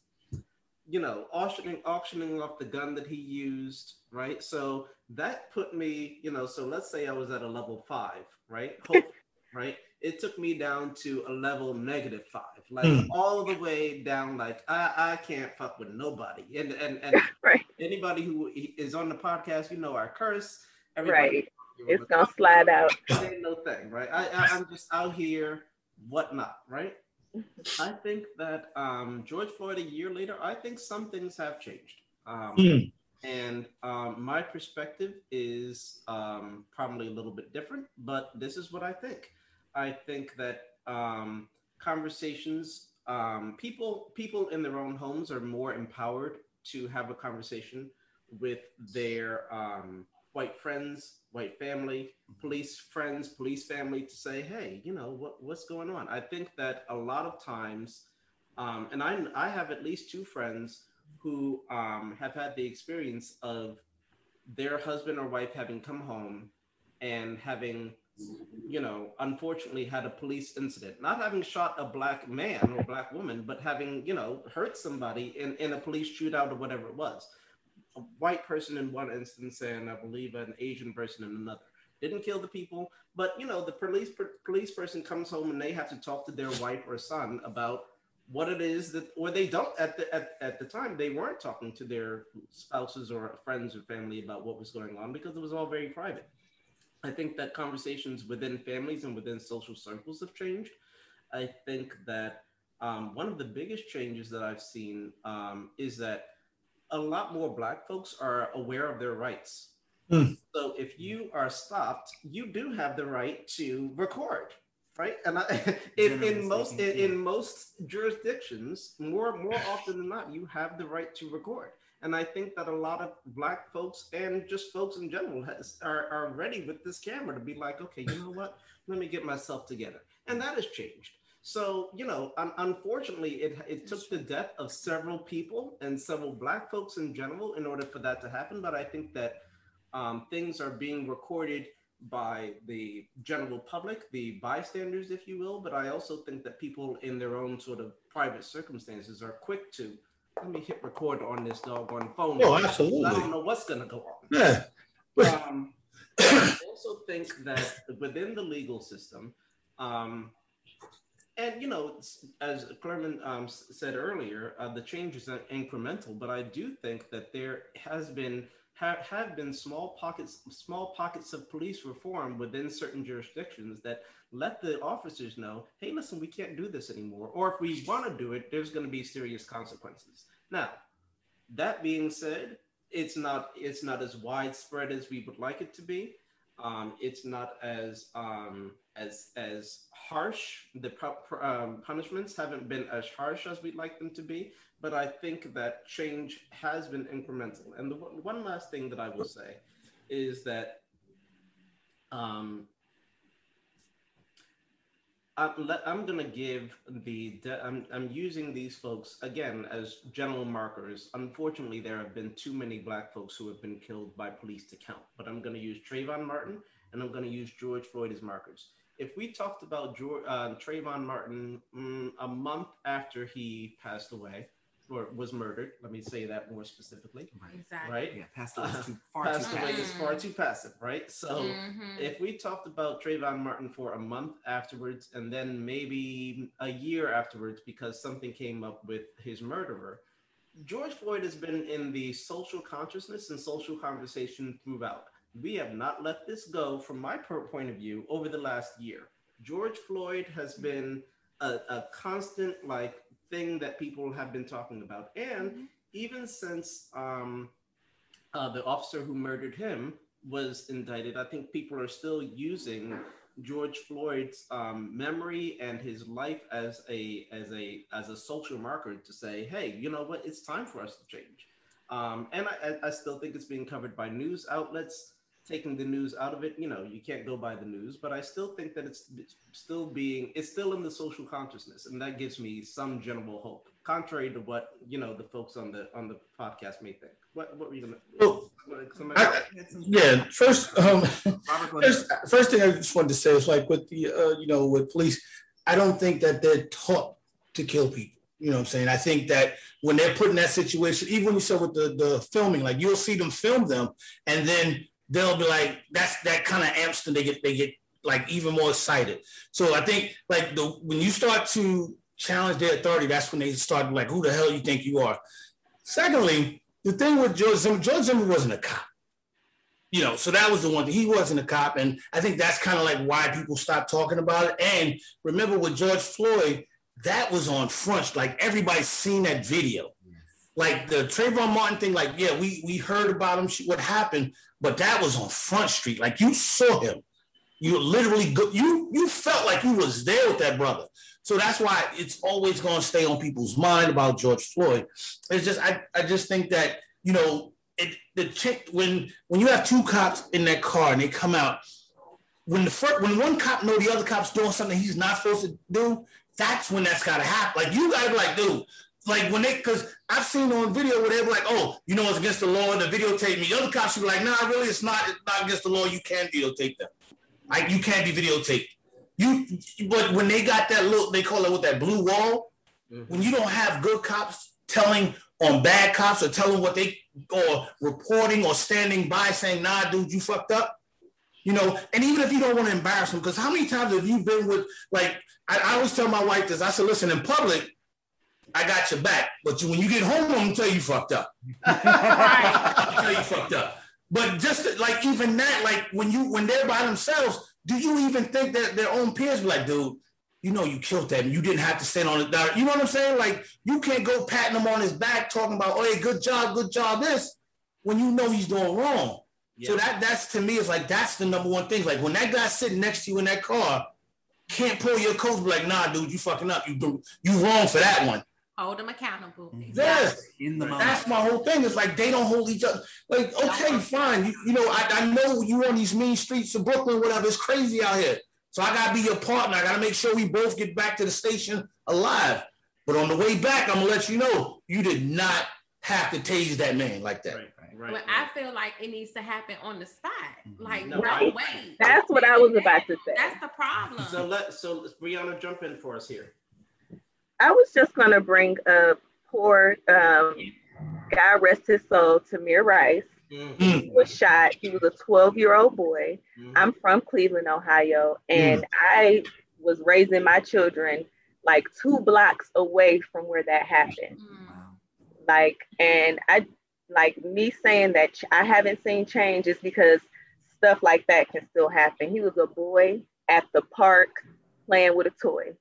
S1: you know, auctioning auctioning off the gun that he used, right? So that put me, you know, so let's say I was at a level five, right? Hope, right? it took me down to a level negative five, like mm. all the way down. Like I, I can't fuck with nobody. And and, and right. anybody who is on the podcast, you know, I curse.
S3: Everybody right. It's gonna slide out.
S1: It ain't no thing, right? I, I I'm just out here, whatnot, right? I think that um, George Floyd a year later, I think some things have changed. Um, mm. And um, my perspective is um, probably a little bit different, but this is what I think. I think that um, conversations, um, people, people in their own homes are more empowered to have a conversation with their um, white friends, white family, police friends, police family to say, hey, you know, what, what's going on? I think that a lot of times, um, and I, I have at least two friends who um, have had the experience of their husband or wife having come home and having you know, unfortunately had a police incident, not having shot a black man or black woman, but having, you know, hurt somebody in, in a police shootout or whatever it was. A white person in one instance, and I believe an Asian person in another. Didn't kill the people, but you know, the police police person comes home and they have to talk to their wife or son about what it is that, or they don't at the at, at the time they weren't talking to their spouses or friends or family about what was going on because it was all very private I think that conversations within families and within social circles have changed. I think that um, one of the biggest changes that I've seen um, is that a lot more Black folks are aware of their rights. Mm. So if you are stopped, you do have the right to record, right? And I, in, in most in, in most jurisdictions, more more often than not, you have the right to record. And I think that a lot of black folks and just folks in general has, are, are ready with this camera to be like, okay, you know what? Let me get myself together. And that has changed. So, you know, um, unfortunately, it, it took the death of several people and several black folks in general in order for that to happen. But I think that um, things are being recorded by the general public, the bystanders, if you will. But I also think that people in their own sort of private circumstances are quick to let me hit record on this dog doggone phone.
S4: Oh, absolutely.
S1: I don't know what's going to go on.
S4: Yeah.
S1: Um, I also think that within the legal system, um, and you know, as Clermont um, said earlier, uh, the change is incremental, but I do think that there has been have, have been small pockets small pockets of police reform within certain jurisdictions that let the officers know, hey, listen, we can't do this anymore, or if we want to do it, there's going to be serious consequences. Now, that being said, it's not it's not as widespread as we would like it to be. Um, it's not as um, as as harsh. The um, punishments haven't been as harsh as we'd like them to be. But I think that change has been incremental. And the one last thing that I will say is that um, I'm, I'm going to give the, I'm, I'm using these folks again as general markers. Unfortunately, there have been too many Black folks who have been killed by police to count, but I'm going to use Trayvon Martin and I'm going to use George Floyd as markers. If we talked about George, uh, Trayvon Martin mm, a month after he passed away, or was murdered. Let me say that more specifically.
S5: Right. Exactly.
S1: Right.
S2: Yeah. Passed away is too far
S1: passed
S2: too
S1: away
S2: passive.
S1: is far too passive. Right. So
S5: Mhm.
S1: if we talked about Trayvon Martin for a month afterwards, and then maybe a year afterwards because something came up with his murderer, George Floyd has been in the social consciousness and social conversation throughout. We have not let this go, from my per- point of view, over the last year. George Floyd has been a, a constant like thing that people have been talking about, and even since um, uh, the officer who murdered him was indicted, I think people are still using George Floyd's um, memory and his life as a as a as a social marker to say, hey, you know what? It's time for us to change. Um, and I, I- I still think it's being covered by news outlets. Taking the news out of it, you know, you can't go by the news, but I still think that it's, still being, it's still in the social consciousness, and that gives me some general hope, contrary to what you know the folks on the on the podcast may think. What what were you gonna?
S4: Well, I- Yeah, first, um,
S2: Robert, go ahead.
S4: first, first thing I just wanted to say is like with the, uh, you know, with police, I don't think that they're taught to kill people. You know what I'm saying? I think that when they're put in that situation, even when you said with the, the filming, like you'll see them film them and then they'll be like, that's that kind of amps them. They get, they get like even more excited. So I think like the, when you start to challenge their authority, that's when they start like, who the hell you think you are? Secondly, the thing with George Zimmer, George Zimmer wasn't a cop you know, so that was the one thing. He wasn't a cop. And I think that's kind of like why people stopped talking about it. And remember with George Floyd, that was on front. Like everybody's seen that video. Like the Trayvon Martin thing, like, yeah, we we heard about him, what happened, but that was on Front Street. Like you saw him. You literally go, you you felt like you was there with that brother. So that's why it's always gonna stay on people's mind about George Floyd. It's just I, I just think that, you know, it the chick when when you have two cops in that car and they come out, when the first when one cop know the other cop's doing something he's not supposed to do, that's when that's gotta happen. Like you gotta be like, dude, like when they because I've seen on video where they're like, oh, you know it's against the law, the videotape me. The other cops be like, nah, really, it's not, it's not against the law. You can videotape them. Like you can't be videotaped. You but when they got that little, they call it with that blue wall,
S1: Mhm.
S4: when you don't have good cops telling on bad cops or telling what they or reporting or standing by saying, nah, dude, you fucked up. You know, and even if you don't want to embarrass them, because how many times have you been with like I, I always tell my wife this, I said, listen, in public, I got your back. But you, when you get home, I'm gonna tell you you fucked up. I'm tell you fucked up. But just like even that, like when you when they're by themselves, do you even think that their own peers be like, dude, you know you killed that and you didn't have to stand on it. You know what I'm saying? Like you can't go patting him on his back talking about, oh hey, good job, good job, this, when you know he's doing wrong. So that that's to me is like that's the number one thing. Like when that guy sitting next to you in that car can't pull your coat, be like, nah, dude, you fucking up. You do you wrong for that one.
S5: Hold them accountable.
S2: Mhm.
S4: Yes.
S2: in the moment.
S4: That's my whole thing. It's like they don't hold each other. Like, okay, fine. You, you know, I, I know you on these mean streets of Brooklyn, whatever. It's crazy out here. So I gotta be your partner. I gotta make sure we both get back to the station alive. But on the way back, I'm gonna let you know you did not have to tase that man like that.
S1: Right, right.
S5: But
S1: right.
S5: I feel like it needs to happen on the spot.
S2: Mhm.
S5: Like
S1: No,
S5: right away.
S3: That's what I was about to say.
S5: That's the problem.
S1: So let so Brianna jump in for us here.
S3: I was just gonna bring up poor um, God rest his soul, Tamir Rice.
S1: Mhm,
S3: He was shot. He was a 12 year old boy.
S1: mhm.
S3: I'm from Cleveland, Ohio, and I was raising my children like two blocks away from where that happened.
S5: Mm.
S2: Wow.
S3: Like, and I like me saying that ch- I haven't seen change is because stuff like that can still happen. He was a boy at the park playing with a toy,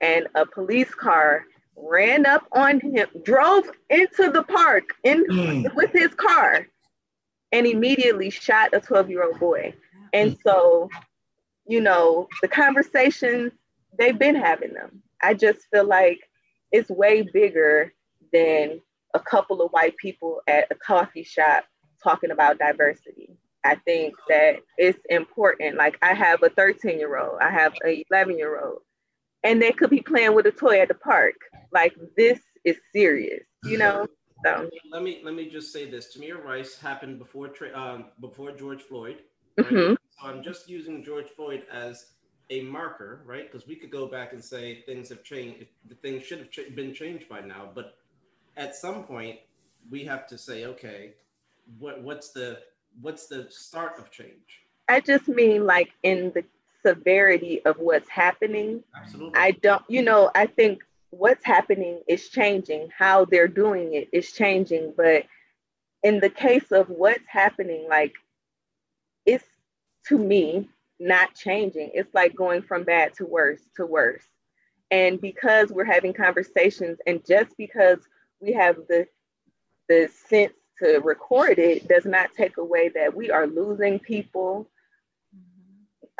S3: and a police car ran up on him, drove into the park in
S4: Mm.
S3: with his car, and immediately shot a 12 year old boy. And so, you know, the conversations they've been having them. I just feel like it's way bigger than a couple of white people at a coffee shop talking about diversity. I think that it's important. Like I have a 13 year old, I have a 11 year old, and they could be playing with a toy at the park. Like this is serious, you know? So
S1: Let me let me just say this. Tamir Rice happened before Tra- um, before George Floyd. right?
S3: mhm.
S1: So I'm just using George Floyd as a marker, right? Because we could go back and say things have changed. The things should have ch- been changed by now. But at some point, we have to say, okay, what what's the what's the start of change?
S3: I just mean like in the severity of what's happening.
S1: Absolutely.
S3: I don't, you know, I think what's happening is changing. How they're doing it is changing. But in the case of what's happening, like it's to me not changing. It's like going from bad to worse to worse. And because we're having conversations, and just because we have the the sense to record it, does not take away that we are losing people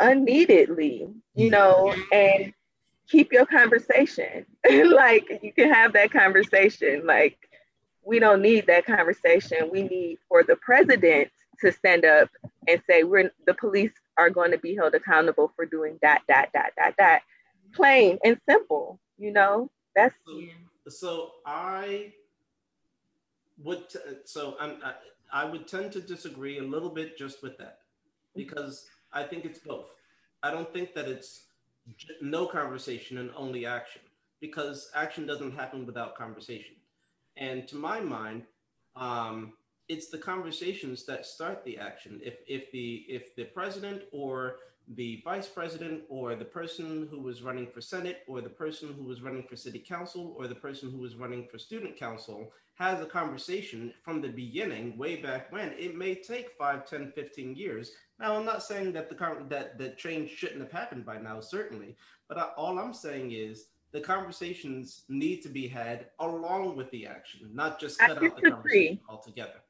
S3: unneededly, you mm. know, and keep your conversation. like you can have that conversation. Like we don't need that conversation. We need for the president to stand up and say we're the police are going to be held accountable for doing that, that, that, that, that. Plain and simple, you know. That's
S1: So, so I would t- so I'm, I, I would tend to disagree a little bit just with that because I think it's both. I don't think that it's no conversation and only action because action doesn't happen without conversation. And to my mind, um, it's the conversations that start the action. If if the if the president or the vice president or the person who was running for senate or the person who was running for city council or the person who was running for student council has a conversation from the beginning way back when it may take 5 10 15 years. Now i'm not saying that the con- that the change shouldn't have happened by now certainly but I, all i'm saying is the conversations need to be had along with the action not just
S3: I
S1: cut out the conversation altogether.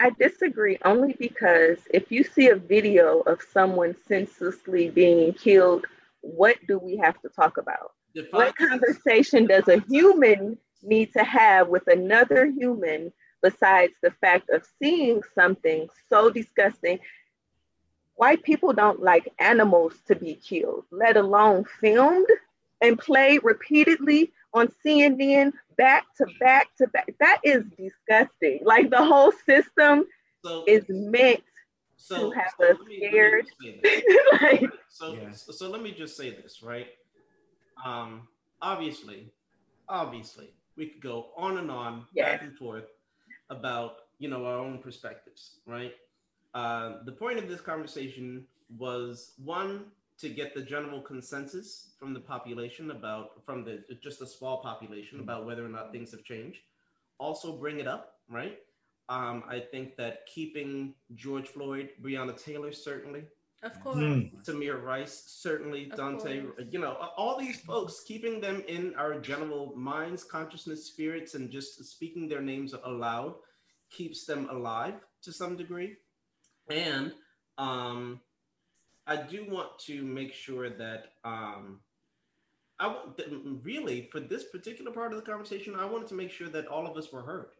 S3: I disagree only because if you see a video of someone senselessly being killed, what do we have to talk about?
S1: Define
S3: What conversation does a human need to have with another human besides the fact of seeing something so disgusting? White people don't like animals to be killed, let alone filmed and played repeatedly on CNN back to back to back. That is disgusting. Like the whole system
S1: so
S3: is meant
S1: so,
S3: have
S1: so
S3: us
S1: me-
S3: scared.
S1: just say this.
S3: like
S1: So,
S2: Yeah.
S1: so, so let me just say this, right? Um, obviously, obviously, we could go on and on, back and forth about you know our own perspectives, right? Uh, the point of this conversation was one to get the general consensus from the population about from the just a small population about whether or not things have changed. Also, bring it up, right? Um, I think that keeping George Floyd, Breonna Taylor, certainly
S5: Of course.
S4: Mm.
S1: Tamir Rice, certainly
S5: Of
S1: Daunte,
S5: course.
S1: you know, all these folks, keeping them in our general minds, consciousness, spirits, and just speaking their names aloud keeps them alive to some degree. And um, I do want to make sure that um, I want that really for this particular part of the conversation, I wanted to make sure that all of us were heard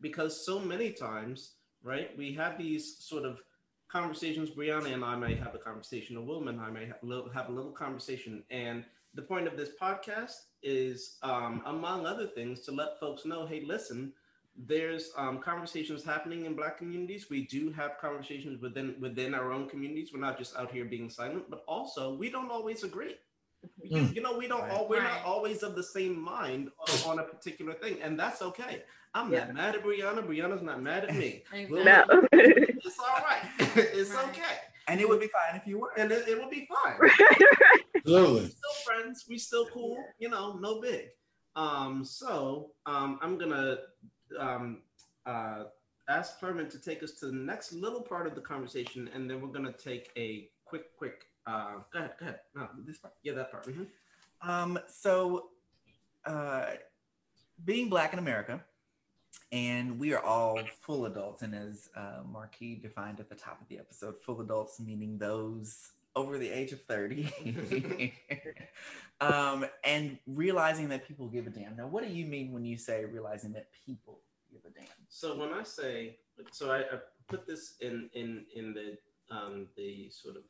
S1: because so many times, right, we have these sort of conversations. Brianna and I may have a conversation, Wilma and I may have a little, have a little conversation. And the point of this podcast is, um, among other things, to let folks know, hey, listen, there's um, conversations happening in Black communities. We do have conversations within within our own communities. We're not just out here being silent, but also we don't always agree. You,
S4: Mm.
S1: you know, we don't
S2: Right.
S1: all we're
S5: Right.
S1: not always of the same mind on- on a particular thing, and that's okay. I'm
S3: Yeah.
S1: not mad at Brianna. Brianna's not mad at me.
S5: Exactly.
S3: no.
S1: It's all right. it's
S5: Right.
S1: okay,
S2: And it would be fine if you were.
S1: and it, it will be fine.
S4: Absolutely.
S1: We're still friends. We still cool. You know, no big. Um, so um, I'm gonna um, uh, ask Herman to take us to the next little part of the conversation, and then we're gonna take a quick, quick. Uh, go ahead, go ahead. No, this part. Yeah, that part. Mhm.
S2: Um, so, uh, being black in America, and we are all full adults, and as uh, Marquis defined at the top of the episode, full adults meaning those over the age of 30. um, and realizing that people give a damn. Now, what do you mean when you say realizing that people give a damn?
S1: So when I say, so I, I put this in in in the um, the sort of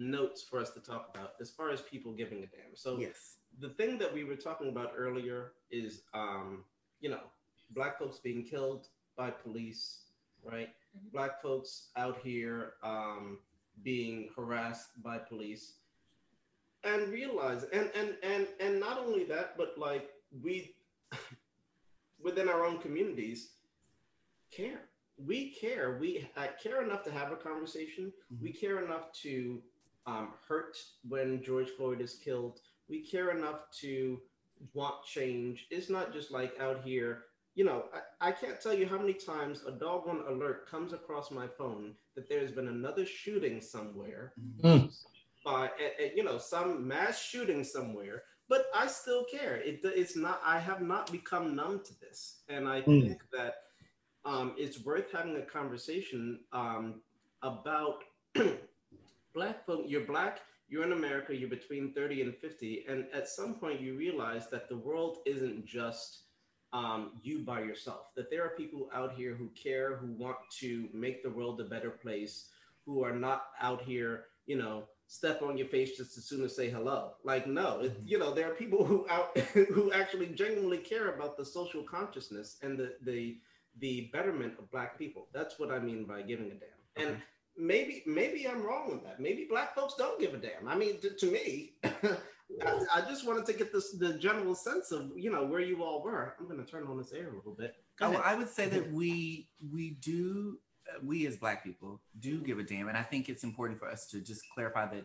S1: notes for us to talk about as far as people giving a damn. So
S2: Yes.
S1: the thing that we were talking about earlier is, um, you know, black folks being killed by police, right?
S5: Mhm.
S1: Black folks out here um, being harassed by police, and realize, and and and and not only that, but like we within our own communities care. We care. We uh, care enough to have a conversation. We care enough to um, hurt when George Floyd is killed. We care enough to want change. It's not just like out here. You know, I, I can't tell you how many times a doggone alert comes across my phone that there's been another shooting somewhere
S4: Mm.
S1: by, uh, you know, some mass shooting somewhere. But I still care. It, it's not. I have not become numb to this, and I
S4: Mm.
S1: think that um, it's worth having a conversation um, about black folk. You're black. You're in America. You're between 30 and 50, and at some point you realize that the world isn't just um, you by yourself. That there are people out here who care, who want to make the world a better place, who are not out here, you know, step on your face just as soon as say hello. Like, no, it, you know, there are people who out who actually genuinely care about the social consciousness and the the the betterment of black people. That's what I mean by giving a damn. And maybe maybe I'm wrong with that. Maybe black folks don't give a damn. I mean, to, to me, I, I just wanted to get this the general sense of you know where you all were. I'm going to turn on this air a little bit.
S2: Oh. I would say that we we do uh, we as Black people do give a damn, and I think it's important for us to just clarify that.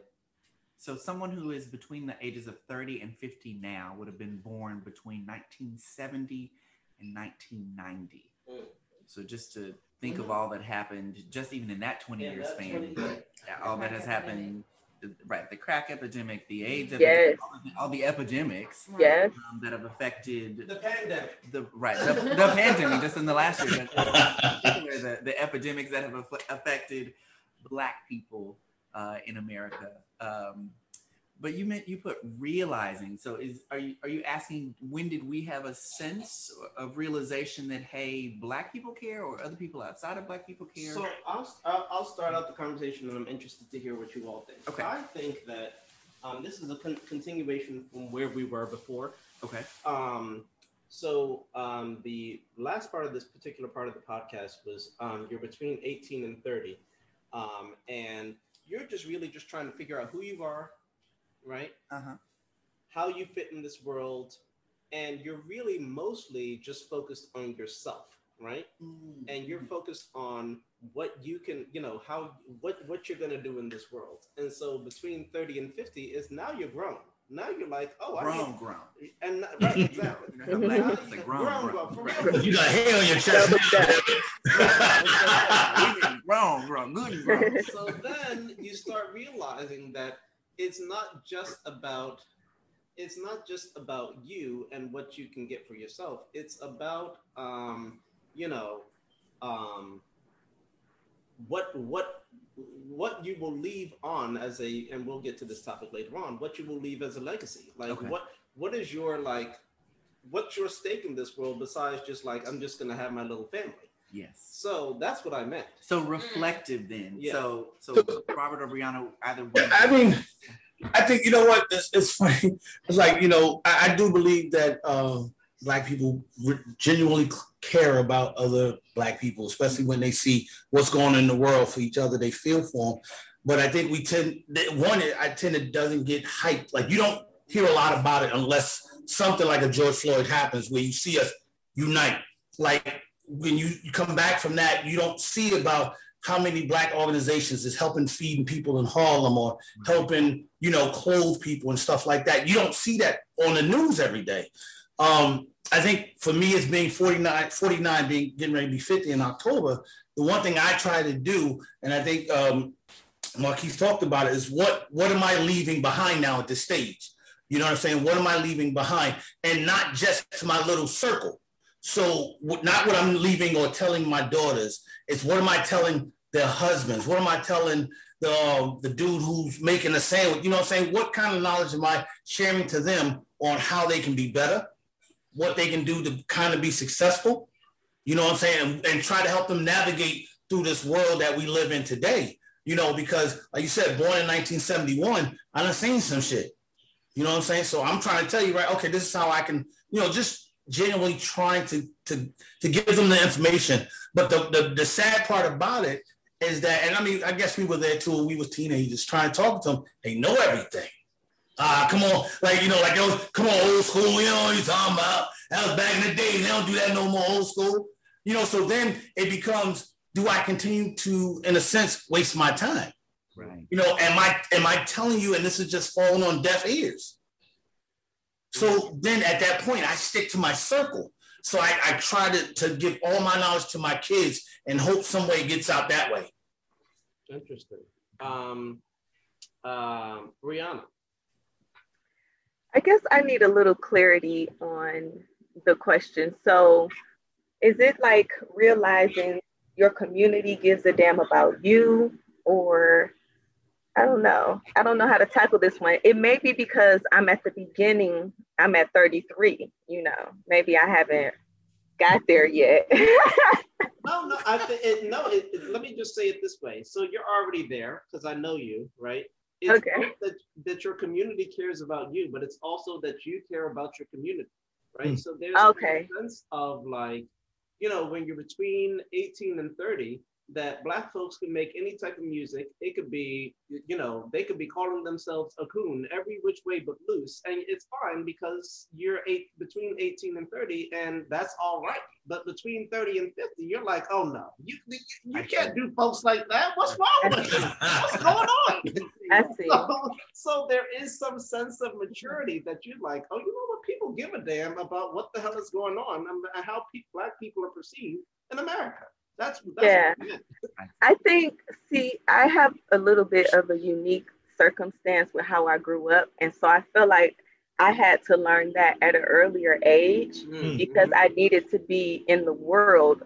S2: So, someone who is between the ages of 30 and 50 now would have been born between 1970 and 1990.
S1: Mm.
S2: So, just to think of all that happened, just even in that 20
S1: Yeah,
S2: year span,
S1: 20 year-
S2: all that has happened. the- Right, the crack epidemic, the AIDS
S3: Yes.
S2: epidemic, all the, all the epidemics
S3: Yes.
S2: um, that have affected
S1: the pandemic.
S2: the right the, the pandemic just in the last year but particular the, the epidemics that have affl- affected black people uh, in america um, but you meant you put realizing so is are you are you asking when did we have a sense of realization that hey black people care or other people outside of black people care
S1: So I'll, I'll start out the conversation, and I'm interested to hear what you all think.
S2: Okay.
S1: I think that um, this is a con- continuation from where we were before.
S2: okay
S1: Um, so um, the last part of this particular part of the podcast was um, you're between 18 and 30, um, and you're just really just trying to figure out who you are, right?
S2: uh-huh.
S1: How you fit in this world, and you're really mostly just focused on yourself, right? and you're focused on what you can you know how what what you're going to do in this world. And so between 30 and 50 is now you're grown. Now you're like oh
S2: grown
S1: I
S2: grown.
S1: need, and right exactly.
S2: You know how black people say grown,
S1: Grown,
S2: grown.
S1: grown,
S4: you got hair on your chest.
S2: grown grown good and grown.
S1: So then you start realizing that it's not just about it's not just about you and what you can get for yourself. It's about um you know um what what what you will leave on as a and we'll get to this topic later on what you will leave as a legacy. Like
S2: Okay.
S1: what what is your like what's your stake in this world besides just like i'm just gonna have my little family
S2: yes
S1: so that's what i meant
S2: So reflective then.
S1: Yeah.
S2: So so Robert or Brianna either one.
S4: I mean, I think you know what? It's, it's funny. It's like you know, I, I do believe that um, black people re- genuinely care about other black people, especially when they see what's going on in the world for each other. They feel for them. But I think we tend that one. I tend it doesn't get hyped. Like you don't hear a lot about it unless something like a George Floyd happens, where you see us unite. Like when you, you come back from that, you don't see about how many black organizations is helping feeding people in Harlem or helping, you know, clothe people and stuff like that. You don't see that on the news every day. Um, I think for me, as being 49, 49, being getting ready to be 50 in October, the one thing I try to do, and I think um, Marquise talked about it, is what what am I leaving behind now at this stage? You know what I'm saying? What am I leaving behind? And not just to my little circle. So not what I'm leaving or telling my daughters. It's what am I telling their husbands? What am I telling the uh, the dude who's making the sandwich? You know what I'm saying? What kind of knowledge am I sharing to them on how they can be better? What they can do to kind of be successful? You know what I'm saying? And, and try to help them navigate through this world that we live in today. You know, because like you said, born in 1971, I done seen some shit. You know what I'm saying? So I'm trying to tell you, right? Okay, this is how I can, you know, just genuinely trying to to to give them the information. But the the, the sad part about it is that, and I mean, I guess we were there too we was teenagers trying to talk to them. They know everything. Ah, uh, come on, like you know, like those, come on, old school. You know what you're talking about? That was back in the day. They don't do that no more, old school. You know, so then it becomes, do I continue to, in a sense, waste my time?
S2: Right.
S4: You know, am I am I telling you, and this is just falling on deaf ears? So then at that point, I stick to my circle. So I, I try to, to give all my knowledge to my kids and hope some way it gets out that way.
S1: Interesting. Um, uh, Brianna.
S3: I guess I need a little clarity on the question. So is it like realizing your community gives a damn about you or I don't know. I don't know how to tackle this one. It may be because I'm at the beginning. I'm at 33, you know. Maybe I haven't got there yet.
S1: no, no, I think it, no. It, it, let me just say it this way. So you're already there because I know you, right? It's
S3: okay.
S1: That, that your community cares about you, but it's also that you care about your community, right? Mm. So there's
S3: okay.
S1: a sense of like, you know, when you're between 18 and 30, that black folks can make any type of music. It could be, you know, they could be calling themselves a coon every which way but loose. And it's fine because you're eight between 18 and 30, and that's all right. But between 30 and 50, you're like, oh no, you you, you can't do folks like that. What's wrong with you? What's going on?
S3: I see.
S1: So, so there is some sense of maturity that you're like, oh, you know what? People give a damn about what the hell is going on and how pe- black people are perceived in America. That's, that's
S3: yeah. I think, see, I have a little bit of a unique circumstance with how I grew up. And so I feel like I had to learn that at an earlier age mm-hmm. because I needed to be in the world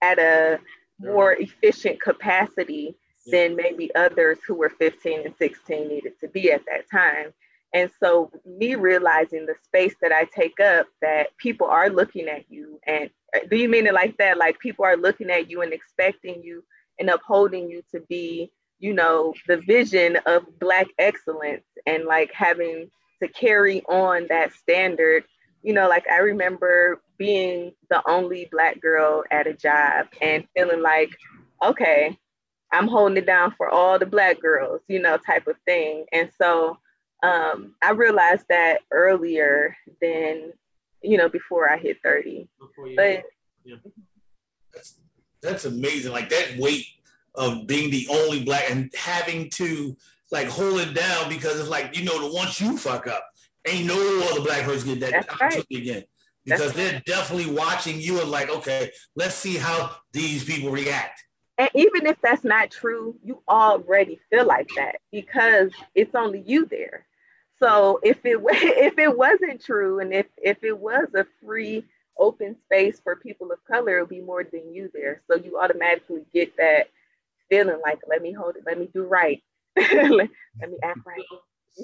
S3: at a more efficient capacity than maybe others who were 15 and 16 needed to be at that time. And so, me realizing the space that I take up, that people are looking at you and uh, do you mean it like that? Like people are looking at you and expecting you and upholding you to be, you know, the vision of Black excellence and like having to carry on that standard. You know, like I remember being the only Black girl at a job and feeling like, okay, I'm holding it down for all the Black girls, you know, type of thing. And so um, I realized that earlier than you know, before I hit 30. but
S1: yeah.
S4: that's that's amazing. Like that weight of being the only black and having to like hold it down because it's like, you know, the once you fuck up, ain't no other black person get that that's opportunity right. again. Because they're definitely watching you and like, okay, let's see how these people react.
S3: And even if that's not true, you already feel like that because it's only you there. So if it if it wasn't true, and if if it was a free open space for people of color, it would be more than you there. So you automatically get that feeling like, let me hold it, let me do right, let, let, me act right.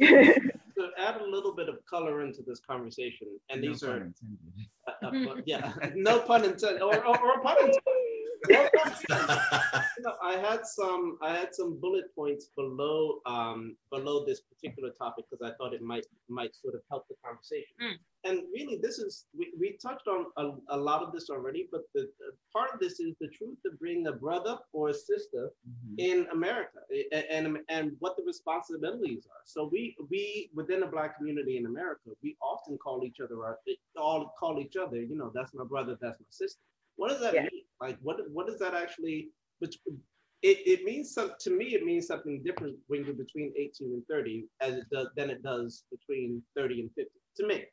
S1: to add a little bit of color into this conversation, and no these are, uh, uh, yeah, no pun intended, or, or, or pun intended you know, I had some I had some bullet points below um, below this particular topic because I thought it might might sort of help the conversation. Mm. And really, this is we, we touched on a, a lot of this already, but the, the, part of this is the truth to bring a brother or a sister mm-hmm. in America and, and and what the responsibilities are. So we we within the black community in America, we often call each other our all call each other. You know, that's my brother, that's my sister what does that yeah. mean? Like, what what does that actually? it, it means some to me it means something different when you're between 18 and 30 as it does than it does between 30 and 50 to me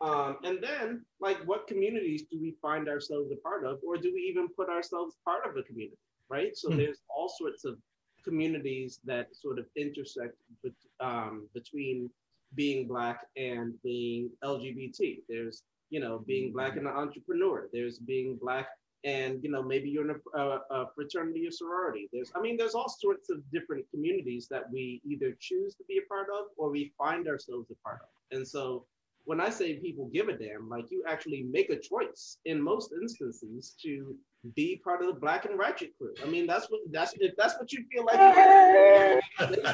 S1: um, and then like what communities do we find ourselves a part of or do we even put ourselves part of a community right so
S4: Hmm.
S1: there's all sorts of communities that sort of intersect bet, um, between being black and being lgbt there's you know being black and an entrepreneur. There's being black and you know maybe you're in a, a, a fraternity or sorority. There's i mean there's all sorts of different communities that we either choose to be a part of or we find ourselves a part of. And so when i say people give a damn like you actually make a choice in most instances to be part of the black and ratchet crew i mean that's what that's if that's what you feel like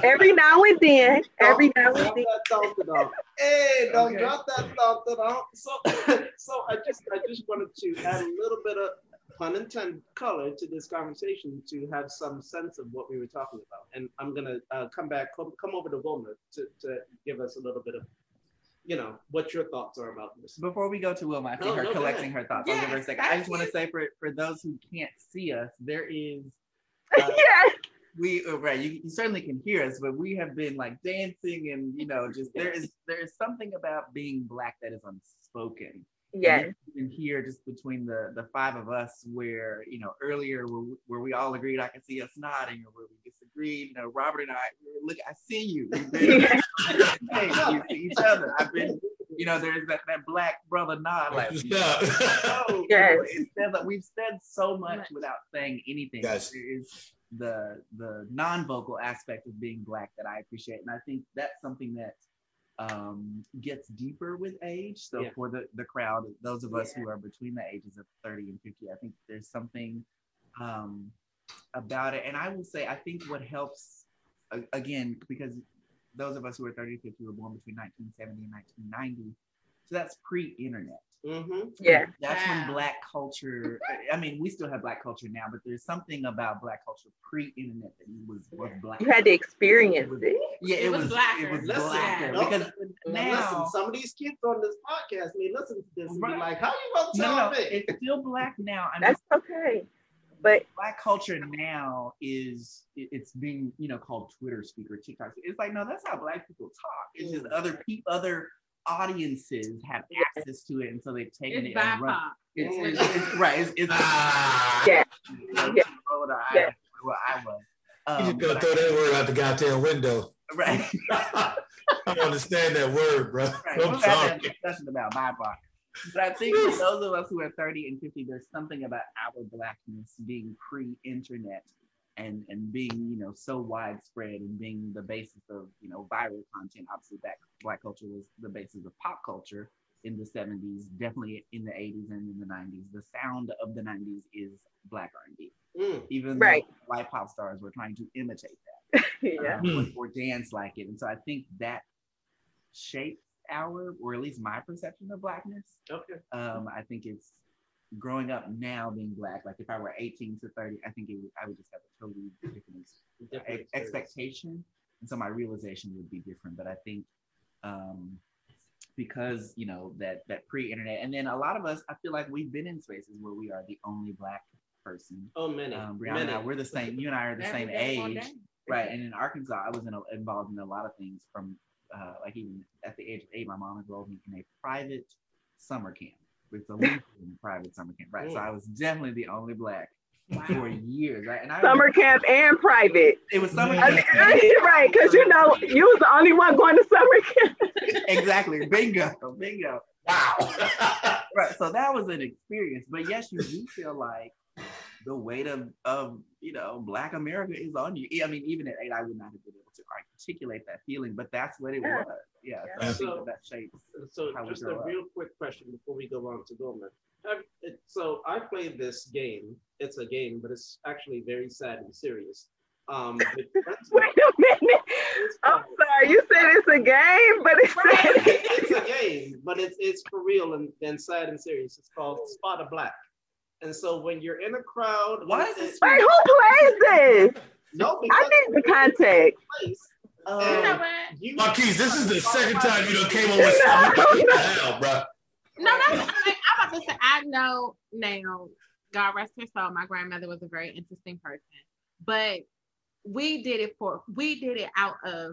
S3: Every now and then, every now and
S1: Drop
S3: then.
S1: that thump it. Hey, don't
S2: Okay.
S1: drop that thump it. So, so I just, I just wanted to add a little bit of pun intended color to this conversation to have some sense of what we were talking about. And I'm gonna uh, come back, come, come over to Wilma to, to give us a little bit of, you know, what your thoughts are about this.
S2: Before we go to Wilma, I see
S1: No,
S2: her
S1: no,
S2: collecting her thoughts. I'll give her a second. I just want to say for, for those who can't see us, there is Uh,
S3: yes.
S2: we uh, right you, you certainly can hear us but we have been like dancing and you know just there is there is something about being black that is unspoken
S3: Yes.
S2: and here just between the the five of us where you know earlier where, we- where we all agreed i could see us nodding or where we disagreed you know robert and i look i see you been- hey, you see each other i've been you know there's that, that black brother nod like
S4: Just
S2: you know,
S4: now.
S2: so,
S3: Yes.
S2: you know, it says that we've said so much
S5: Much.
S2: without saying anything.
S4: Yes.
S2: There is the the non-vocal aspect of being black that I appreciate, and I think that's something that um, gets deeper with age. So
S1: Yeah.
S2: for the the crowd, those of us who are between the ages of 30 and 50, I think there's something um, about it. And I will say, I think what helps again because those of us who are 30 to 50 were born between 1970 and 1990. So that's pre-internet
S1: Mm-hmm.
S3: Yeah.
S2: that's
S5: Wow.
S2: when black culture i mean we still have black culture now but there's something about black culture pre-internet that was was black
S3: You had to experience it.
S2: yeah it,
S5: It was
S2: was
S5: blacker.
S2: it was
S1: Listen,
S2: blacker because
S1: Now,
S2: now
S1: listen, some of these kids on this podcast may listen to this and
S2: Right.
S1: be like, "How you gonna
S2: no
S1: tell
S2: no
S1: me?"
S2: it's still black now i mean
S3: That's okay. But
S2: black culture now is it- it's being you know called twitter speak or tiktok it's like no that's how black people talk it's just other people other audiences have access to it and so they've taken
S5: It's
S2: it and run it's, it's, it's right it's, it's
S4: Ah,
S3: Yeah.
S2: you
S3: Yeah.
S2: roll the
S3: Yeah.
S2: eye I was.
S4: you
S2: Um,
S4: just gonna
S2: but
S4: throw that word out the goddamn window.
S2: Right,
S4: I don't understand that word, bro.
S2: right.
S4: I'm
S2: We've that
S4: sorry.
S2: discussion about BIPOC. But I think for those of us who are 30 and 50, there's something about our blackness being pre-internet and and being, you know, so widespread and being the basis of, you know, viral content. Obviously, black black culture was the basis of pop culture in the 70s, definitely in the 80s and in the 90s. The sound of the 90s is black R&B.
S1: Mm.
S2: Even
S3: Right.
S2: though white pop stars were trying to imitate that.
S3: yeah.
S2: um, or, or dance like it. And so I think that shapes our, or at least my perception of blackness.
S1: Okay.
S2: Um, I think it's growing up now being black. Like if I were 18 to 30, I think it would, I would just have a totally different
S1: Different
S2: ex- expectation. And so my realization would be different. But I think um, because, you know, that, that pre-internet, and then a lot of us, I feel like we've been in spaces where we are the only black person.
S1: Oh, many.
S2: Um, Brianna
S1: many.
S2: and I, we're the same, you and I are the same age. Right, and in Arkansas, I was in a, involved in a lot of things. From uh, like even at the age of eight, my mom enrolled me in a private summer camp. It's a Lutheran private summer camp, right? So
S1: Mm.
S2: I was definitely the only black for years, right? And I
S3: Summer camp and private.
S2: it was summer
S3: I
S2: camp.
S3: right, because you know, you was the only one going to summer camp.
S2: exactly, bingo, bingo.
S4: Wow.
S2: Right, so that was an experience. But yes, you do feel like the weight of, of you know Black America is on you. I mean, even at eight, I would not have been able to articulate that feeling, but that's what it
S3: Yeah.
S2: was. Yeah, so
S1: Yeah.
S2: think
S1: So-
S2: that, that shapes.
S1: So
S2: how we
S1: just a
S2: grow up.
S1: real quick question before we go on to Goldman. Have, it, so I played this game. It's a game, but it's actually very sad and serious. Um, with friends of
S3: Wait a minute. I'm sorry, you said it's a game, but it's
S1: It- it's a game, but it's it's for real and, and sad and serious. It's called Spot of Black. And so when you're in a crowd,
S2: Why is this-
S3: Wait, who plays this?
S1: No,
S3: I
S1: because
S3: need the context.
S1: place,
S5: You know what?
S1: you
S4: Marquise, this is the second time you done came on with something. What the hell, bro?
S5: No, that's like, I'm about to say I know now. God rest her soul. My grandmother was a very interesting person. but we did it for we did it out of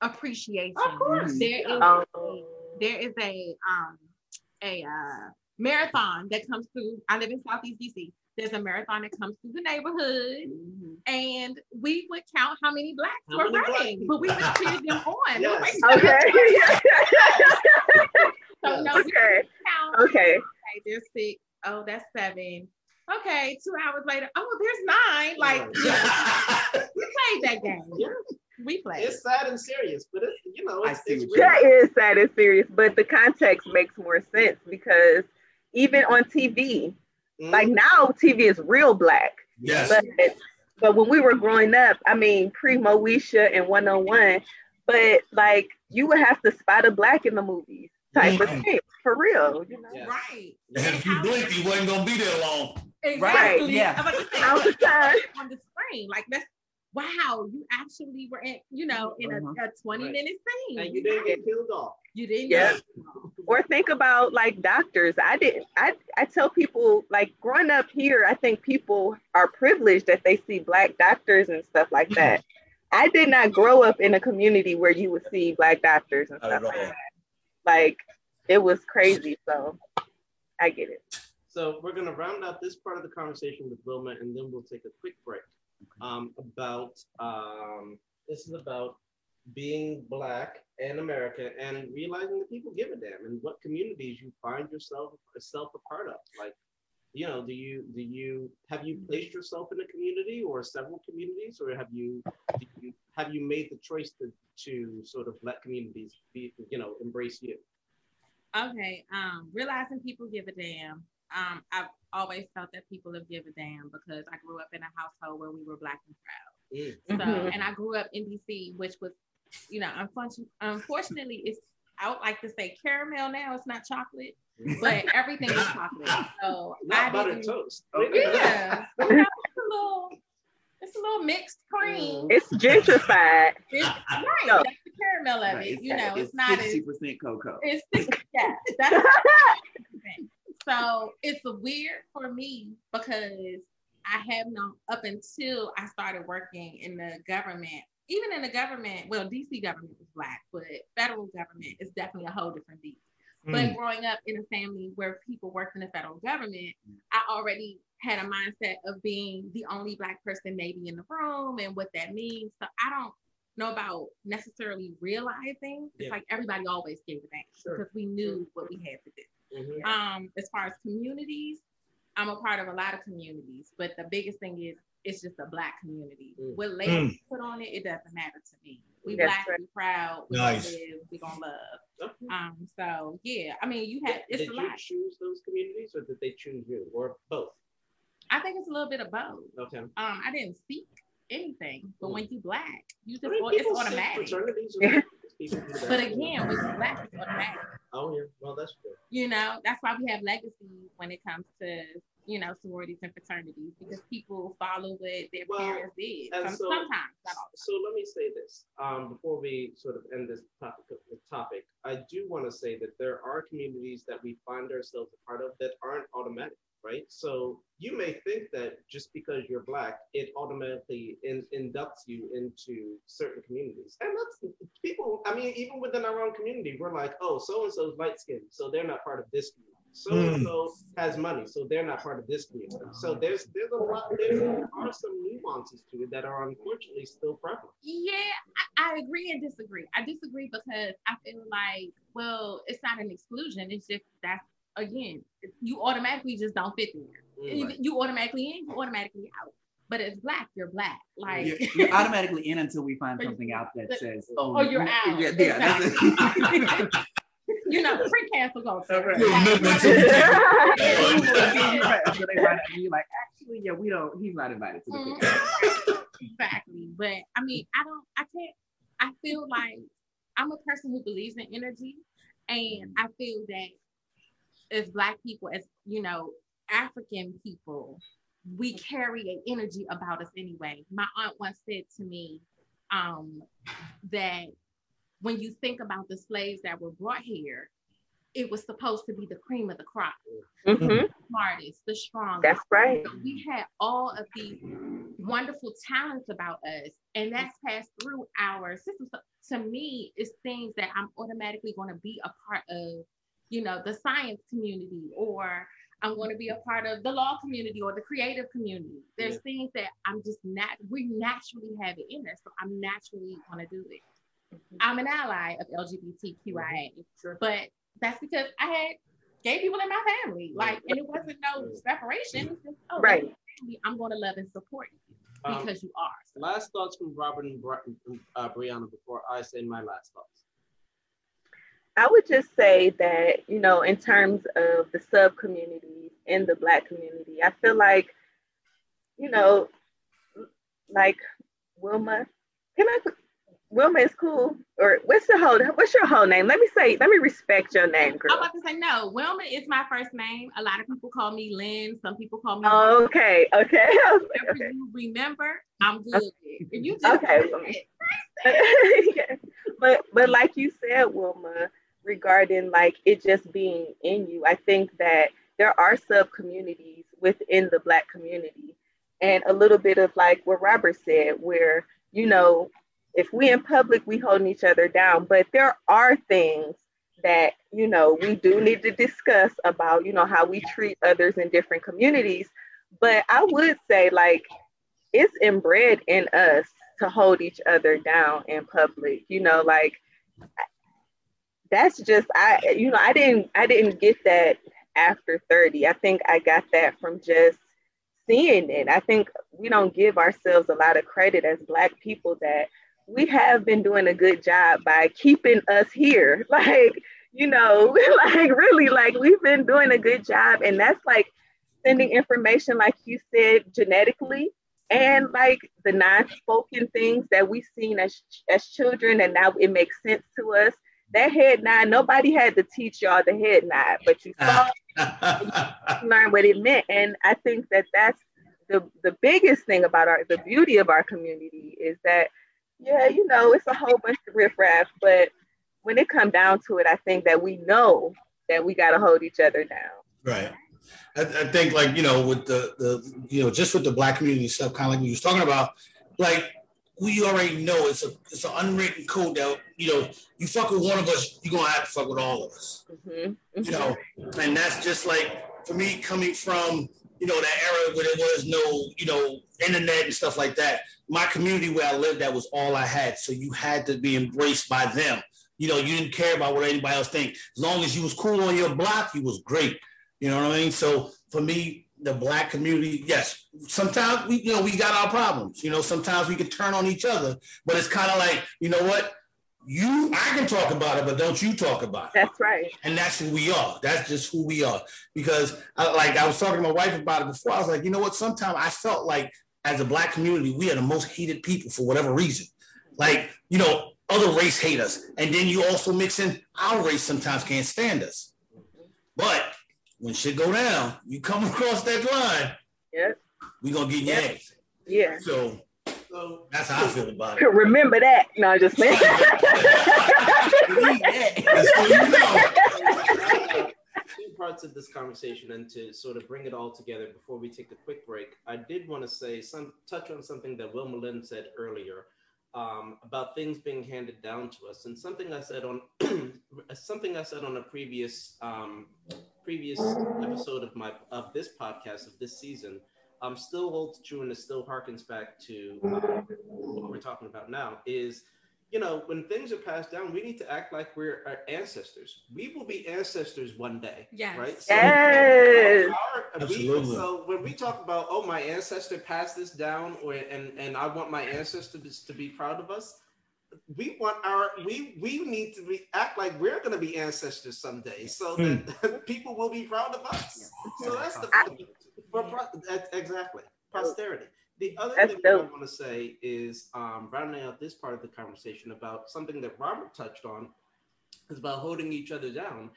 S5: appreciation.
S1: Of course.
S5: There is
S3: Oh.
S5: there is a um a uh, marathon that comes through. I live in Southeast DC. There's a marathon that comes through the neighborhood, mm-hmm. and we would count how many blacks
S1: How
S5: were
S1: many black
S5: running, but we would cheer them on.
S1: Yes.
S3: Okay.
S5: So no,
S3: okay.
S5: count.
S3: Okay.
S5: Okay, there's six. Oh, that's seven. Okay, two hours later. Oh, there's nine. Like we played that game.
S1: Yeah.
S5: We played.
S1: It's sad and serious, but it's you know
S2: I
S1: it's,
S2: see
S1: it's real.
S3: That is sad and serious, but the context makes more sense because even on TV,
S1: Mhm.
S3: like now TV is real black.
S4: yes.
S3: But but when we were growing up, I mean pre Moesha and 101, but like you would have to spot a black in the movies type of
S4: Mhm.
S3: thing. For real. You know?
S1: Yeah.
S5: Right.
S4: And if you blinked, he wasn't gonna be there long.
S5: Exactly.
S2: yeah.
S5: I'm about to say,
S3: All the time.
S5: on the screen. Like that's wow, you actually were in, you know, in a,
S2: Uh-huh.
S5: a 20
S1: Right.
S5: minute scene.
S1: and you didn't get killed off.
S5: You didn't
S3: Yeah.
S5: get
S3: Or think about like doctors. I didn't I, I tell people like growing up here, I think people are privileged that they see black doctors and stuff like that. I did not grow up in a community where you would see black doctors and stuff like that. Like it was crazy. So I get it.
S1: So we're gonna round out this part of the conversation with Wilma, and then we'll take a quick break. Um, about um, this is about being black in America and realizing that people give a damn and what communities you find yourself self a part of. Like, you know, do you do you have you placed yourself in a community or several communities, or have you, do you have you made the choice to to sort of let communities be you know embrace you?
S5: Okay. Um, realizing people give a damn. Um, I've always felt that people have give a damn because I grew up in a household where we were black and proud.
S1: Mm.
S5: So,
S3: Mhm.
S5: and I grew up in DC, which was, you know, unfortunately, unfortunately, it's I would like to say caramel now. It's not chocolate, but everything is chocolate. So I
S1: Not buttered
S5: didn't.
S1: toast.
S5: Oh, yeah, you know, it's a little, it's a little mixed cream. Mm.
S3: It's gentrified.
S5: It's, right,
S3: No.
S5: that's the caramel of it. You know, it's, not as
S2: sixty percent cocoa.
S5: it's yeah, that's so it's weird for me because I have known up until I started working in the government, even in the government, well, DC government is black, but federal government is definitely a whole different beast. But growing up in a family where people worked in the federal government, I already had a mindset of being the only black person maybe in the room and what that means. So I don't know about necessarily realizing. It's
S1: Yeah.
S5: like everybody always gave a damn
S1: Sure.
S5: because we knew what we had to do.
S1: Mhm.
S5: Um, as far as communities, I'm a part of a lot of communities, but the biggest thing is it's just a black community.
S1: Mm.
S5: What label you put on it, it doesn't matter to me. We
S3: That's
S5: black,
S3: right.
S5: we proud, we
S4: Nice.
S5: gonna live, we gonna love.
S1: Okay.
S5: Um, so yeah, I mean, you have it's
S1: did
S5: a
S1: you
S5: lot.
S1: choose those communities or did they choose you or both?
S5: I think it's a little bit of both.
S1: Okay.
S5: Um, I didn't seek anything, but
S1: Mm.
S5: when you black, you just
S1: I mean,
S5: it's automatic.
S1: fraternities
S3: Yeah.
S1: or people do that.
S5: But again, with black, it's automatic.
S1: oh yeah, well that's true.
S5: You know, that's why we have legacy when it comes to you know sororities and fraternities because people follow what their
S1: Well,
S5: parents did. Some,
S1: so-
S5: sometimes.
S1: So let me say this um, before we sort of end this topic. Topic, I do want to say that there are communities that we find ourselves a part of that aren't automatic, right? So you may think that just because you're black, it automatically in, inducts you into certain communities, and that's people. I mean, even within our own community, we're like, oh, so and so's light skinned, so they're not part of this community. So and so has money, so they're not part of this community. So there's there's a lot there are some nuances to it that are unfortunately still prevalent.
S5: Yeah, I, I agree and disagree. I disagree because I feel like, well, it's not an exclusion. It's just that's again, you automatically just don't fit there.
S1: Mm.
S5: Either You automatically in, you automatically out. But as black, you're black. Like
S2: You're, you're automatically in until we find something out that says,
S5: Oh,
S2: "Oh,
S5: you're out.
S2: Yeah, yeah that's it.
S5: you know, pre-cancel culture.
S2: Alright.
S4: You'll
S5: Like,
S4: never
S5: like-
S4: see-
S2: Right, so they find out, you're like, actually, yeah, we don't. He's not invited to the picnic.
S5: Mhm. exactly. But I mean, I don't, I can't, I feel like I'm a person who believes in energy. And I feel that as Black people, as you know, African people, we carry an energy about us anyway. My aunt once said to me um, that when you think about the slaves that were brought here, it was supposed to be the cream of the crop,
S3: Mhm.
S5: smartest, the strongest.
S3: That's right.
S5: So we had all of these wonderful talents about us, and that's passed through our system. So to me, it's things that I'm automatically going to be a part of, you know, the science community, or I'm going to be a part of the law community or the creative community. There's yeah. things that I'm just not, we naturally have it in us. So I'm naturally going to do it. Mm-hmm. I'm an ally of LGBTQIA, sure. but that's because I had gay people in my family. Like, and it wasn't no separation. It's just, oh, right. I'm going to love and support you um, because um, you are.
S1: So. Last thoughts from Robert and uh, Brianna before I say my last thoughts.
S3: I would just say that, you know, in terms of the sub communities in the Black community, I feel like, you know, like Wilma, can I Wilma is cool. Or what's the whole what's your whole name? Let me say, let me respect your name, girl.
S5: I'm about to say no. Wilma is my first name. A lot of people call me Lynn. Some people call me
S3: Okay, okay.
S5: okay. you remember, I'm good. Okay. If you just okay.
S3: yeah. But but like you said, Wilma, regarding like it just being in you, I think that there are sub communities within the black community. And a little bit of like what Robert said, where, you know, if we in public, we holding each other down. But there are things that, you know, we do need to discuss about, you know, how we treat others in different communities. But I would say like it's inbred in us to hold each other down in public. You know, like that's just I you know, I didn't I didn't get that after 30. I think I got that from just seeing it. I think we don't give ourselves a lot of credit as black people that we have been doing a good job by keeping us here. Like, you know, like really, like we've been doing a good job. And that's like sending information, like you said, genetically, and like the non-spoken things that we've seen as as children, and now it makes sense to us. That head nod, nobody had to teach y'all the head nod, but you saw, you learn what it meant. And I think that that's the the biggest thing about our the beauty of our community is that yeah, you know, it's a whole bunch of riffraff, but when it come down to it, I think that we know that we got to hold each other down.
S4: Right. I, I, think like, you know, with the, the, you know, just with the black community stuff, kind of like we was talking about, like we already know it's a, it's an unwritten code that, you know, you fuck with one of us, you're going to have to fuck with all of us, mm-hmm. Mm-hmm. you know? And that's just like, for me coming from, you know, that era where there was no, you know, internet and stuff like that my community where I lived, that was all I had. So you had to be embraced by them. You know, you didn't care about what anybody else think. As long as you was cool on your block, you was great. You know what I mean? So for me, the black community, yes, sometimes we, you know, we got our problems. You know, sometimes we could turn on each other, but it's kind of like, you know what? You, I can talk about it, but don't you talk about it.
S3: That's right.
S4: And that's who we are. That's just who we are. Because, I, like, I was talking to my wife about it before. I was like, you know what? Sometimes I felt like as a black community, we are the most hated people for whatever reason. Like, you know, other race hate us. And then you also mix in our race sometimes can't stand us. But when shit go down, you come across that line,
S3: yep.
S4: we gonna get your
S3: yep. ass. Yeah.
S4: So, so that's how I feel about
S3: it. Remember that. No, I just man.
S1: parts of this conversation and to sort of bring it all together before we take a quick break, I did want to say some touch on something that Wilma Lynn said earlier um, about things being handed down to us, and something I said on something I said on a previous um, previous episode of my of this podcast of this season. Um, still holds true and it still harkens back to uh, what we're talking about now is you know, when things are passed down, we need to act like we're our ancestors. We will be ancestors one day.
S5: Yes.
S1: Right?
S3: So yes.
S1: Our, we, so when we talk about, oh, my ancestor passed this down, or and and I want my ancestors to be proud of us, we want our we we need to be act like we're going to be ancestors someday, so hmm. that people will be proud of us. So that's the for, for, exactly posterity. The other That's thing dope. I want to say is um, rounding out this part of the conversation about something that Robert touched on is about holding each other down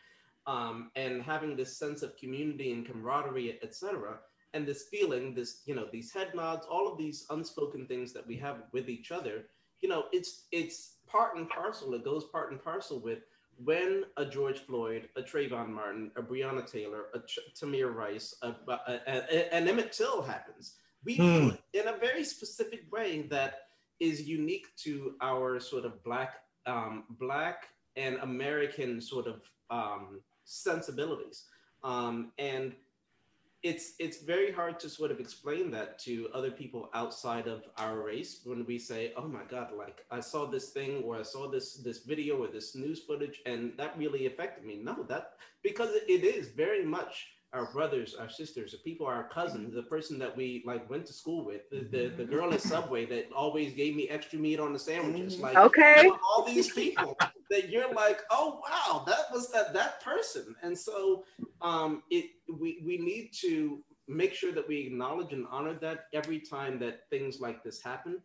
S1: um, and having this sense of community and camaraderie, etc. And this feeling, this you know, these head nods, all of these unspoken things that we have with each other. You know, it's it's part and parcel. It goes part and parcel with when a George Floyd, a Trayvon Martin, a Breonna Taylor, a Ch- Tamir Rice, a, a, a, an Emmett Till happens we
S4: Hmm.
S1: in a very specific way that is unique to our sort of black um, black and American sort of um, sensibilities. Um, and it's it's very hard to sort of explain that to other people outside of our race when we say oh my god like i saw this thing or i saw this this video or this news footage and that really affected me. No that because it is very much our brothers our sisters the people our cousins mm-hmm. the person that we like went to school with the, the, the mm-hmm. girl at subway that always gave me extra meat on the sandwiches. Mm-hmm. Like
S3: Okay.
S1: all these people that you're like, oh wow, that was that that person. And so um it we we need to make sure that we acknowledge and honor that every time that things like this happen.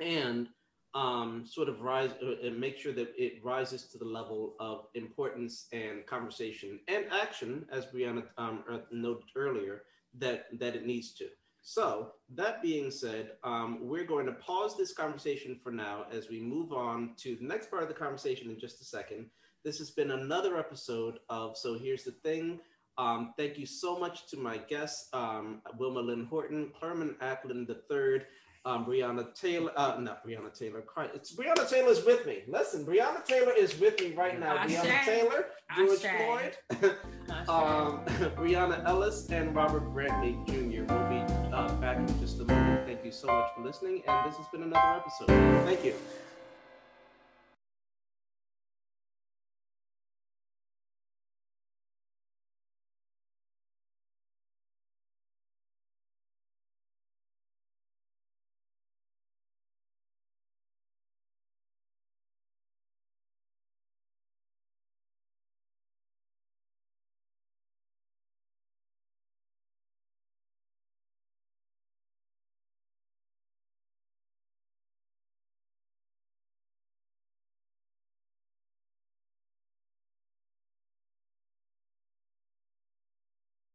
S1: And um sort of rise uh, and make sure that it rises to the level of importance and conversation and action as brianna um, uh, noted earlier that that it needs to so that being said, um, we're going to pause this conversation for now as we move on to the next part of the conversation in just a second. This has been another episode of So Here's the Thing. Um, thank you so much to my guests, um, Wilma Lynn Horton, Clerman Ackland III, um, Brianna Taylor, uh, not Brianna Taylor, it's Brianna Taylor's with me. Listen, Brianna Taylor is with me right now.
S5: Ashe.
S1: Brianna Taylor, George Floyd, um, Brianna Ellis and Robert Brantley Jr. will be uh, back in just a moment. Thank you so much for listening, and this has been another episode. Thank you.